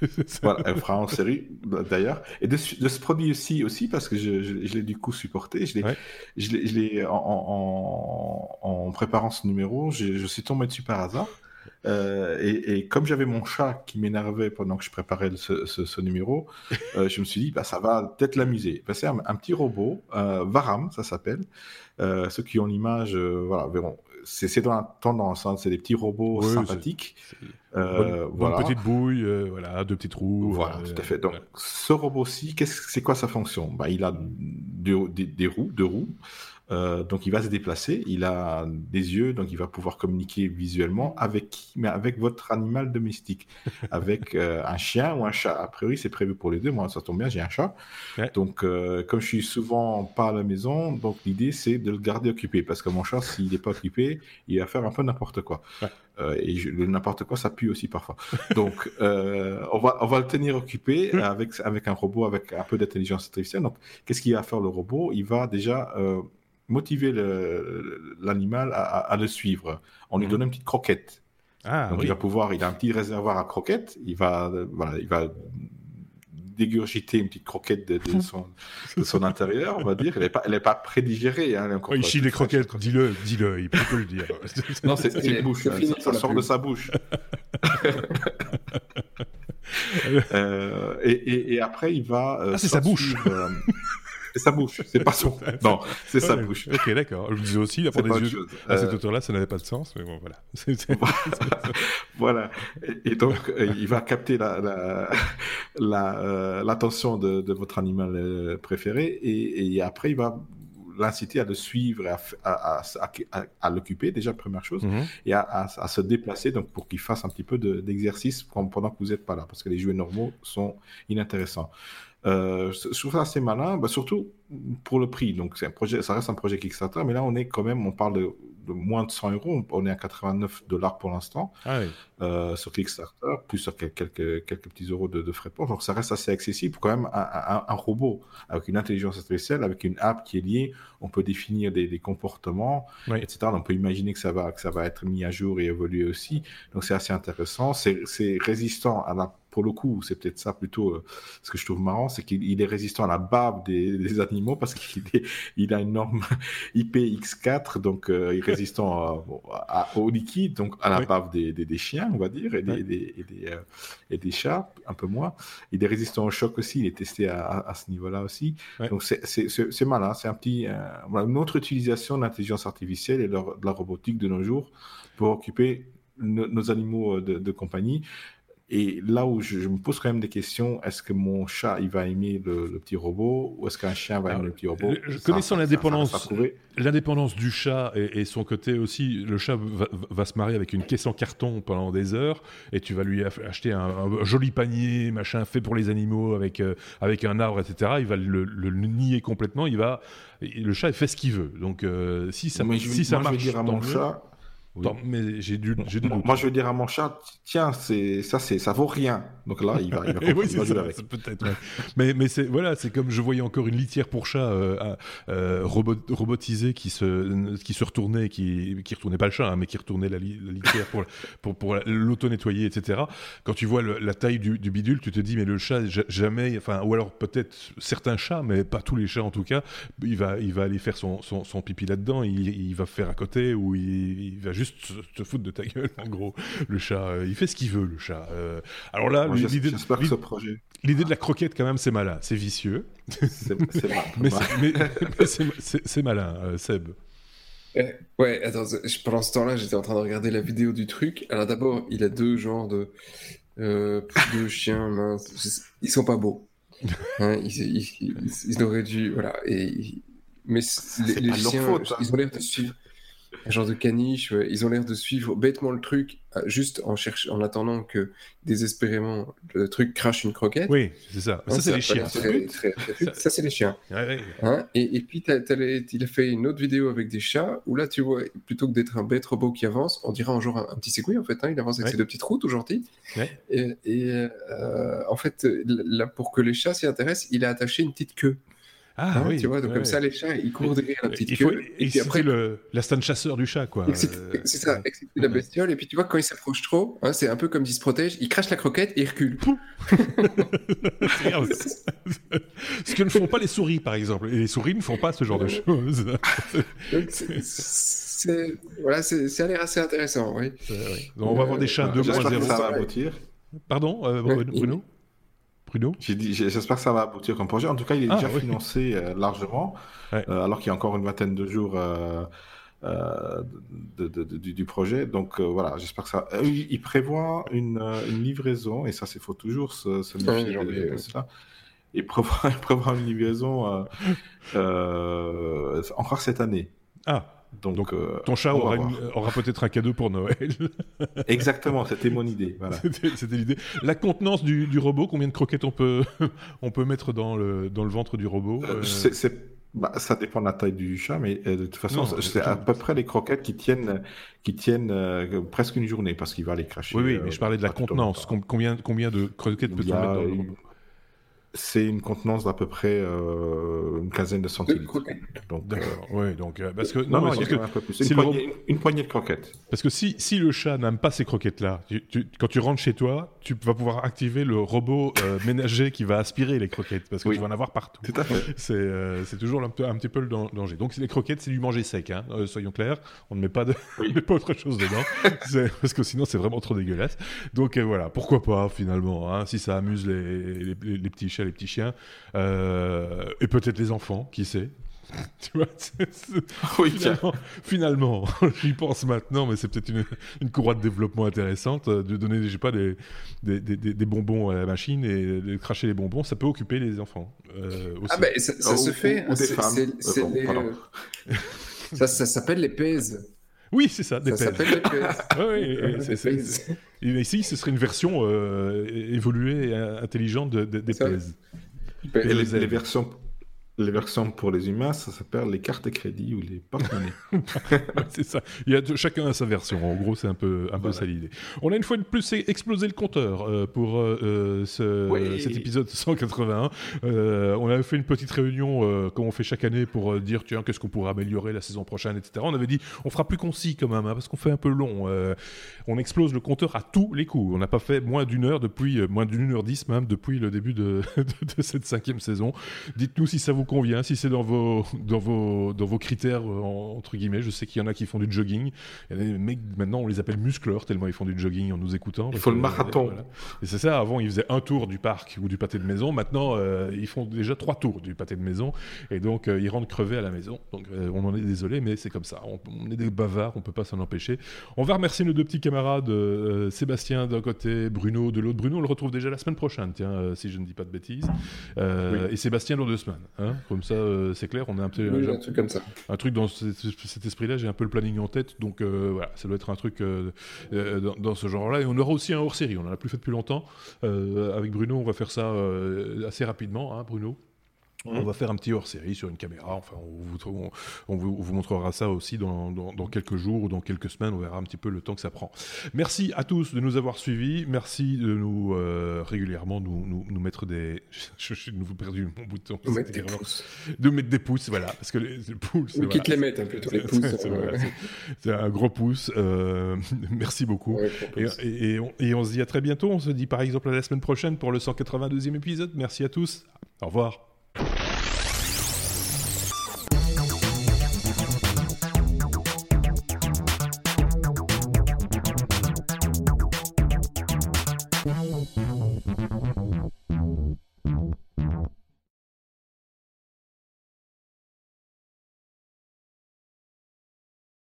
voilà, elle fera en série d'ailleurs. Et de, ce produit aussi, aussi parce que je, je, l'ai du coup supporté, je l'ai, en, en, préparant ce numéro, je suis tombé dessus par hasard. Euh, et, comme j'avais mon chat qui m'énervait pendant que je préparais ce, ce, numéro, euh, je me suis dit, bah, ça va peut-être l'amuser. Bah, c'est un, petit robot, euh, Varam, ça s'appelle. ceux qui ont l'image, voilà, verront c'est dans la tendance, hein, c'est des petits robots sympathiques. Euh, voilà. petite bouille, euh, voilà, deux petites roues. Voilà, tout à fait. Donc, ce robot-ci, c'est quoi sa fonction? Bah, Il a des, roues, deux roues. Euh, donc il va se déplacer, il a des yeux, donc il va pouvoir communiquer visuellement avec qui Mais avec votre animal domestique, avec euh, un chien ou un chat. A priori, c'est prévu pour les deux. Moi, ça tombe bien, j'ai un chat. Donc, euh, comme je suis souvent pas à la maison, donc l'idée c'est de le garder occupé, parce que mon chat, s'il n'est pas occupé, il va faire un peu n'importe quoi. et le n'importe quoi, ça pue aussi parfois. Donc, on va on va le tenir occupé avec avec un robot avec un peu d'intelligence artificielle. Donc, qu'est-ce qu'il va faire le robot? Il va déjà motiver l'animal à, le suivre. On lui mhm. donne une petite croquette. Ah, Donc il va pouvoir, il a un petit réservoir à croquettes. Il va, voilà, il va dégurgiter une petite croquette de, son, de son, intérieur, on va dire. Elle n'est pas, elle est pas prédigérée. Hein, il chie les croquettes, dis-le, dis-le, il peut le dire. non, c'est une bouche, hein, ça, sort de sa bouche. euh, et, et, après, il va. Euh, ah, c'est sa bouche. Euh, c'est sa bouche, c'est pas son. Non, c'est sa bouche. Ok, d'accord. Je me disais aussi, des yeux à cette hauteur-là, ça n'avait pas de sens, mais bon, voilà. voilà. Et, donc, euh, il va capter la, la, l'attention de, de, votre animal euh, préféré, et, et après, il va l'inciter à le suivre et à, à, à, à l'occuper, déjà, première chose, mhm. et à, se déplacer, donc pour qu'il fasse un petit peu d'exercice pendant que vous n'êtes pas là, parce que les jouets normaux sont inintéressants. Euh, je trouve ça assez malin, bah, surtout pour le prix. Donc, c'est un projet, ça reste un projet Kickstarter, mais là, on est quand même, on parle de, moins de 100 euros. On est à 89 dollars pour l'instant ah euh, sur Kickstarter, plus quelques, quelques petits euros de, frais de port. Donc, ça reste assez accessible. Quand même, un, un, robot avec une intelligence artificielle, avec une app qui est liée, on peut définir des, comportements, etc. Donc, on peut imaginer que ça va, que ça va être mis à jour et évoluer aussi. Donc, c'est assez intéressant. C'est résistant à la pour le coup, c'est peut-être ça plutôt euh, ce que je trouve marrant, c'est qu'il est résistant à la bave des, animaux parce qu'il il a une norme IPX4, donc euh, il est résistant au liquide, donc à la bave des, des, chiens, on va dire, et des, et des, euh, et des, chats, un peu moins. Il est résistant au choc aussi, il est testé à, à ce niveau-là aussi. Donc c'est malin, c'est un petit, une autre utilisation de l'intelligence artificielle et de la robotique de nos jours pour occuper nos animaux de, de compagnie. Et là où je, me pose quand même des questions, est-ce que mon chat, il va aimer le, petit robot ou est-ce qu'un chien va aimer le petit robot? Connaissant l'indépendance, l'indépendance du chat et, son côté aussi, le chat va, se marier avec une caisse en carton pendant des heures et tu vas lui acheter un, joli panier, machin, fait pour les animaux avec, euh, avec un arbre, etc. Il va le, nier complètement. Il va, le chat, il fait ce qu'il veut. Donc euh, si ça, si ça marche, je vais dire à mon chat mais j'ai du, Moi, je veux dire à mon chat, tiens, c'est ça, c'est ça vaut rien. Donc là, il va, il va, oui, Peut-être. mais mais c'est voilà, c'est comme je voyais encore une litière pour chat euh, euh, robotisée qui se qui se retournait, qui qui retournait pas le chat, hein, mais qui retournait la, litière pour pour pour l'auto nettoyer, etc. Quand tu vois la taille du, du, bidule, tu te dis mais le chat jamais, enfin ou alors peut-être certains chats, mais pas tous les chats en tout cas, il va il va aller faire son son, son pipi là-dedans, il, il, va faire à côté ou il, il va juste te foutre de ta gueule, en gros. Le chat, euh, il fait ce qu'il veut, le chat. Euh. alors là, l'idée de, ce projet... l'idée de la croquette, quand même, c'est malin, c'est vicieux. C'est mais c'est malin, euh, Seb. Eh, ouais, attends, pendant ce temps-là, j'étais en train de regarder la vidéo du truc. Alors d'abord, il a deux genres de, deux chiens minces. Ils sont pas beaux. Hein, ils, auraient dû, voilà. Et, mais les, les chiens, faute, hein. ils ont l'air de suivre un genre de caniche. Ils ont l'air de suivre bêtement le truc, euh, juste en, cherche, en attendant que désespérément le truc crache une croquette. Oui, c'est ça. ça, c'est les chiens. ça, c'est les chiens. Hein, et, et, puis, il a fait une autre vidéo avec des chats où là, tu vois, plutôt que d'être un bête robot qui avance, on dirait un genre un, petit segway en fait. Hein, il avance avec ses deux petites routes tout gentil. Et, euh, en fait, là, pour que les chats s'y intéressent, il a attaché une petite queue. Ah hein, oui. Tu vois, donc comme ça, les chats, ils courent derrière la petite queue. et puis après, le, l'instant chasseur du chat, quoi. C'est ça, exciter la bestiole. Et puis tu vois, quand il s'approche trop, hein, c'est un peu comme s'il se protège, il crache la croquette et il recule. ce que ne font pas les souris, par exemple. Et les souris ne font pas ce genre de choses. c'est, voilà, ça a l'air assez intéressant, oui. Donc, on va avoir des chats 2.0. Ça va aboutir. Pardon, euh, Bruno? J'espère que ça va aboutir comme projet. En tout cas, il est ah, déjà financé euh, largement, euh, alors qu'il y a encore une vingtaine de jours euh, du, projet. Donc voilà, j'espère que ça. il prévoit une, livraison, et ça, c'est faut toujours se, se méfier de, cela. Il prévoit, il prévoit une livraison encore cette année. Ah. Donc, euh, ton chat aura, aura peut-être un cadeau pour Noël. Exactement, c'était mon idée. C'était l'idée. La contenance du, du, robot, combien de croquettes on peut, on peut mettre dans le, dans le ventre du robot euh, euh bah, Ça dépend de la taille du chat, mais de toute façon, c'est à peu près les croquettes qui tiennent, qui tiennent presque une journée parce qu'il va les cracher. Oui, oui, mais je parlais de la contenance. Combien, combien de croquettes peut-on mettre dans le robot? C'est une contenance d'à peu près euh, une quinzaine de centilitres. Donc, euh, donc euh, parce que non, non, que, un peu plus. Une, poignée, une, poignée, de croquettes. Parce que si, si le chat n'aime pas ces croquettes-là, quand tu rentres chez toi, tu vas pouvoir activer le robot ménager qui va aspirer les croquettes parce que tu vas en avoir partout. Tout à fait. C'est toujours un, un, petit peu le danger. Donc les croquettes, c'est du manger sec, hein, soyons clairs. On ne met pas de, met pas autre chose dedans parce que sinon c'est vraiment trop dégueulasse. Donc voilà, pourquoi pas finalement, hein, si ça amuse les, les, les petits chats les petits chiens, euh, et peut-être les enfants, qui sait. tu vois, oui, finalement, finalement j'y pense maintenant, mais c'est peut-être une, une, courroie de développement intéressante euh, de donner, je sais pas, des, des, des, des, bonbons à la machine et de cracher les bonbons, ça peut occuper les enfants. Euh, aussi. Ah ben, ça, ça se fait. Ou, ça, ça s'appelle les pèses. Oui, c'est ça, des ça s'appelle les pèses. oui, ici, ce serait une version euh, évoluée et intelligente de, de, des pèses. Et les, les, versions les versions pour les humains, ça s'appelle les cartes de crédit ou les porte-monnaies. c'est ça. Il y a chacun a sa version. En gros, c'est un peu, un peu ça l'idée. On a une fois de plus explosé le compteur euh, pour euh, ce, cet épisode 181. Euh, on avait fait une petite réunion, comme on fait chaque année, pour dire tiens, qu'est-ce qu'on pourrait améliorer la saison prochaine, etc. On avait dit on fera plus concis quand même, hein, parce qu'on fait un peu long. on explose le compteur à tous les coups. On n'a pas fait moins d'une heure depuis, moins d'une heure dix même, depuis le début de, de cette cinquième saison. Dites-nous si ça vous convient, si c'est dans vos, dans, vos, dans vos critères, euh, entre guillemets. Je sais qu'il y en a qui font du jogging. Il y a des mecs, maintenant, on les appelle muscleurs, tellement ils font du jogging en nous écoutant. Il faut le marathon. Et c'est ça, avant, ils faisaient un tour du parc ou du pâté de maison. Maintenant, euh, ils font déjà trois tours du pâté de maison. Et donc, euh, ils rentrent crevés à la maison. Donc, on en est désolé, mais c'est comme ça. On, est des bavards, on peut pas s'en empêcher. On va remercier nos deux petits camarades, Sébastien d'un côté, Bruno de l'autre. Bruno, on le retrouve déjà la semaine prochaine, tiens, si je ne dis pas de bêtises. Et Sébastien dans deux semaines. Hein comme ça, euh, c'est clair. On a un, petit, un, truc comme ça. Un truc dans cet esprit-là. J'ai un peu le planning en tête, donc euh, voilà, ça doit être un truc euh, dans, ce genre-là. Et on aura aussi un hors-série. On en a plus fait depuis longtemps. avec Bruno, on va faire ça assez rapidement, hein, Bruno? On va faire un petit hors-série sur une caméra. Enfin, on vous, vous, montrera ça aussi dans, quelques jours ou dans quelques semaines. On verra un petit peu le temps que ça prend. Merci à tous de nous avoir suivis. Merci de nous euh, régulièrement nous, nous, mettre des. Je, suis de nouveau perdu mon bouton. De mettre des pouces. De mettre des pouces, voilà. Parce que les, pouces. Ou qu'ils les mettent, hein, plutôt les pouces. C'est un gros pouce. Euh, merci beaucoup. et, on, et on se dit à très bientôt. On se dit par exemple à la semaine prochaine pour le 182e épisode. Merci à tous. Au revoir. you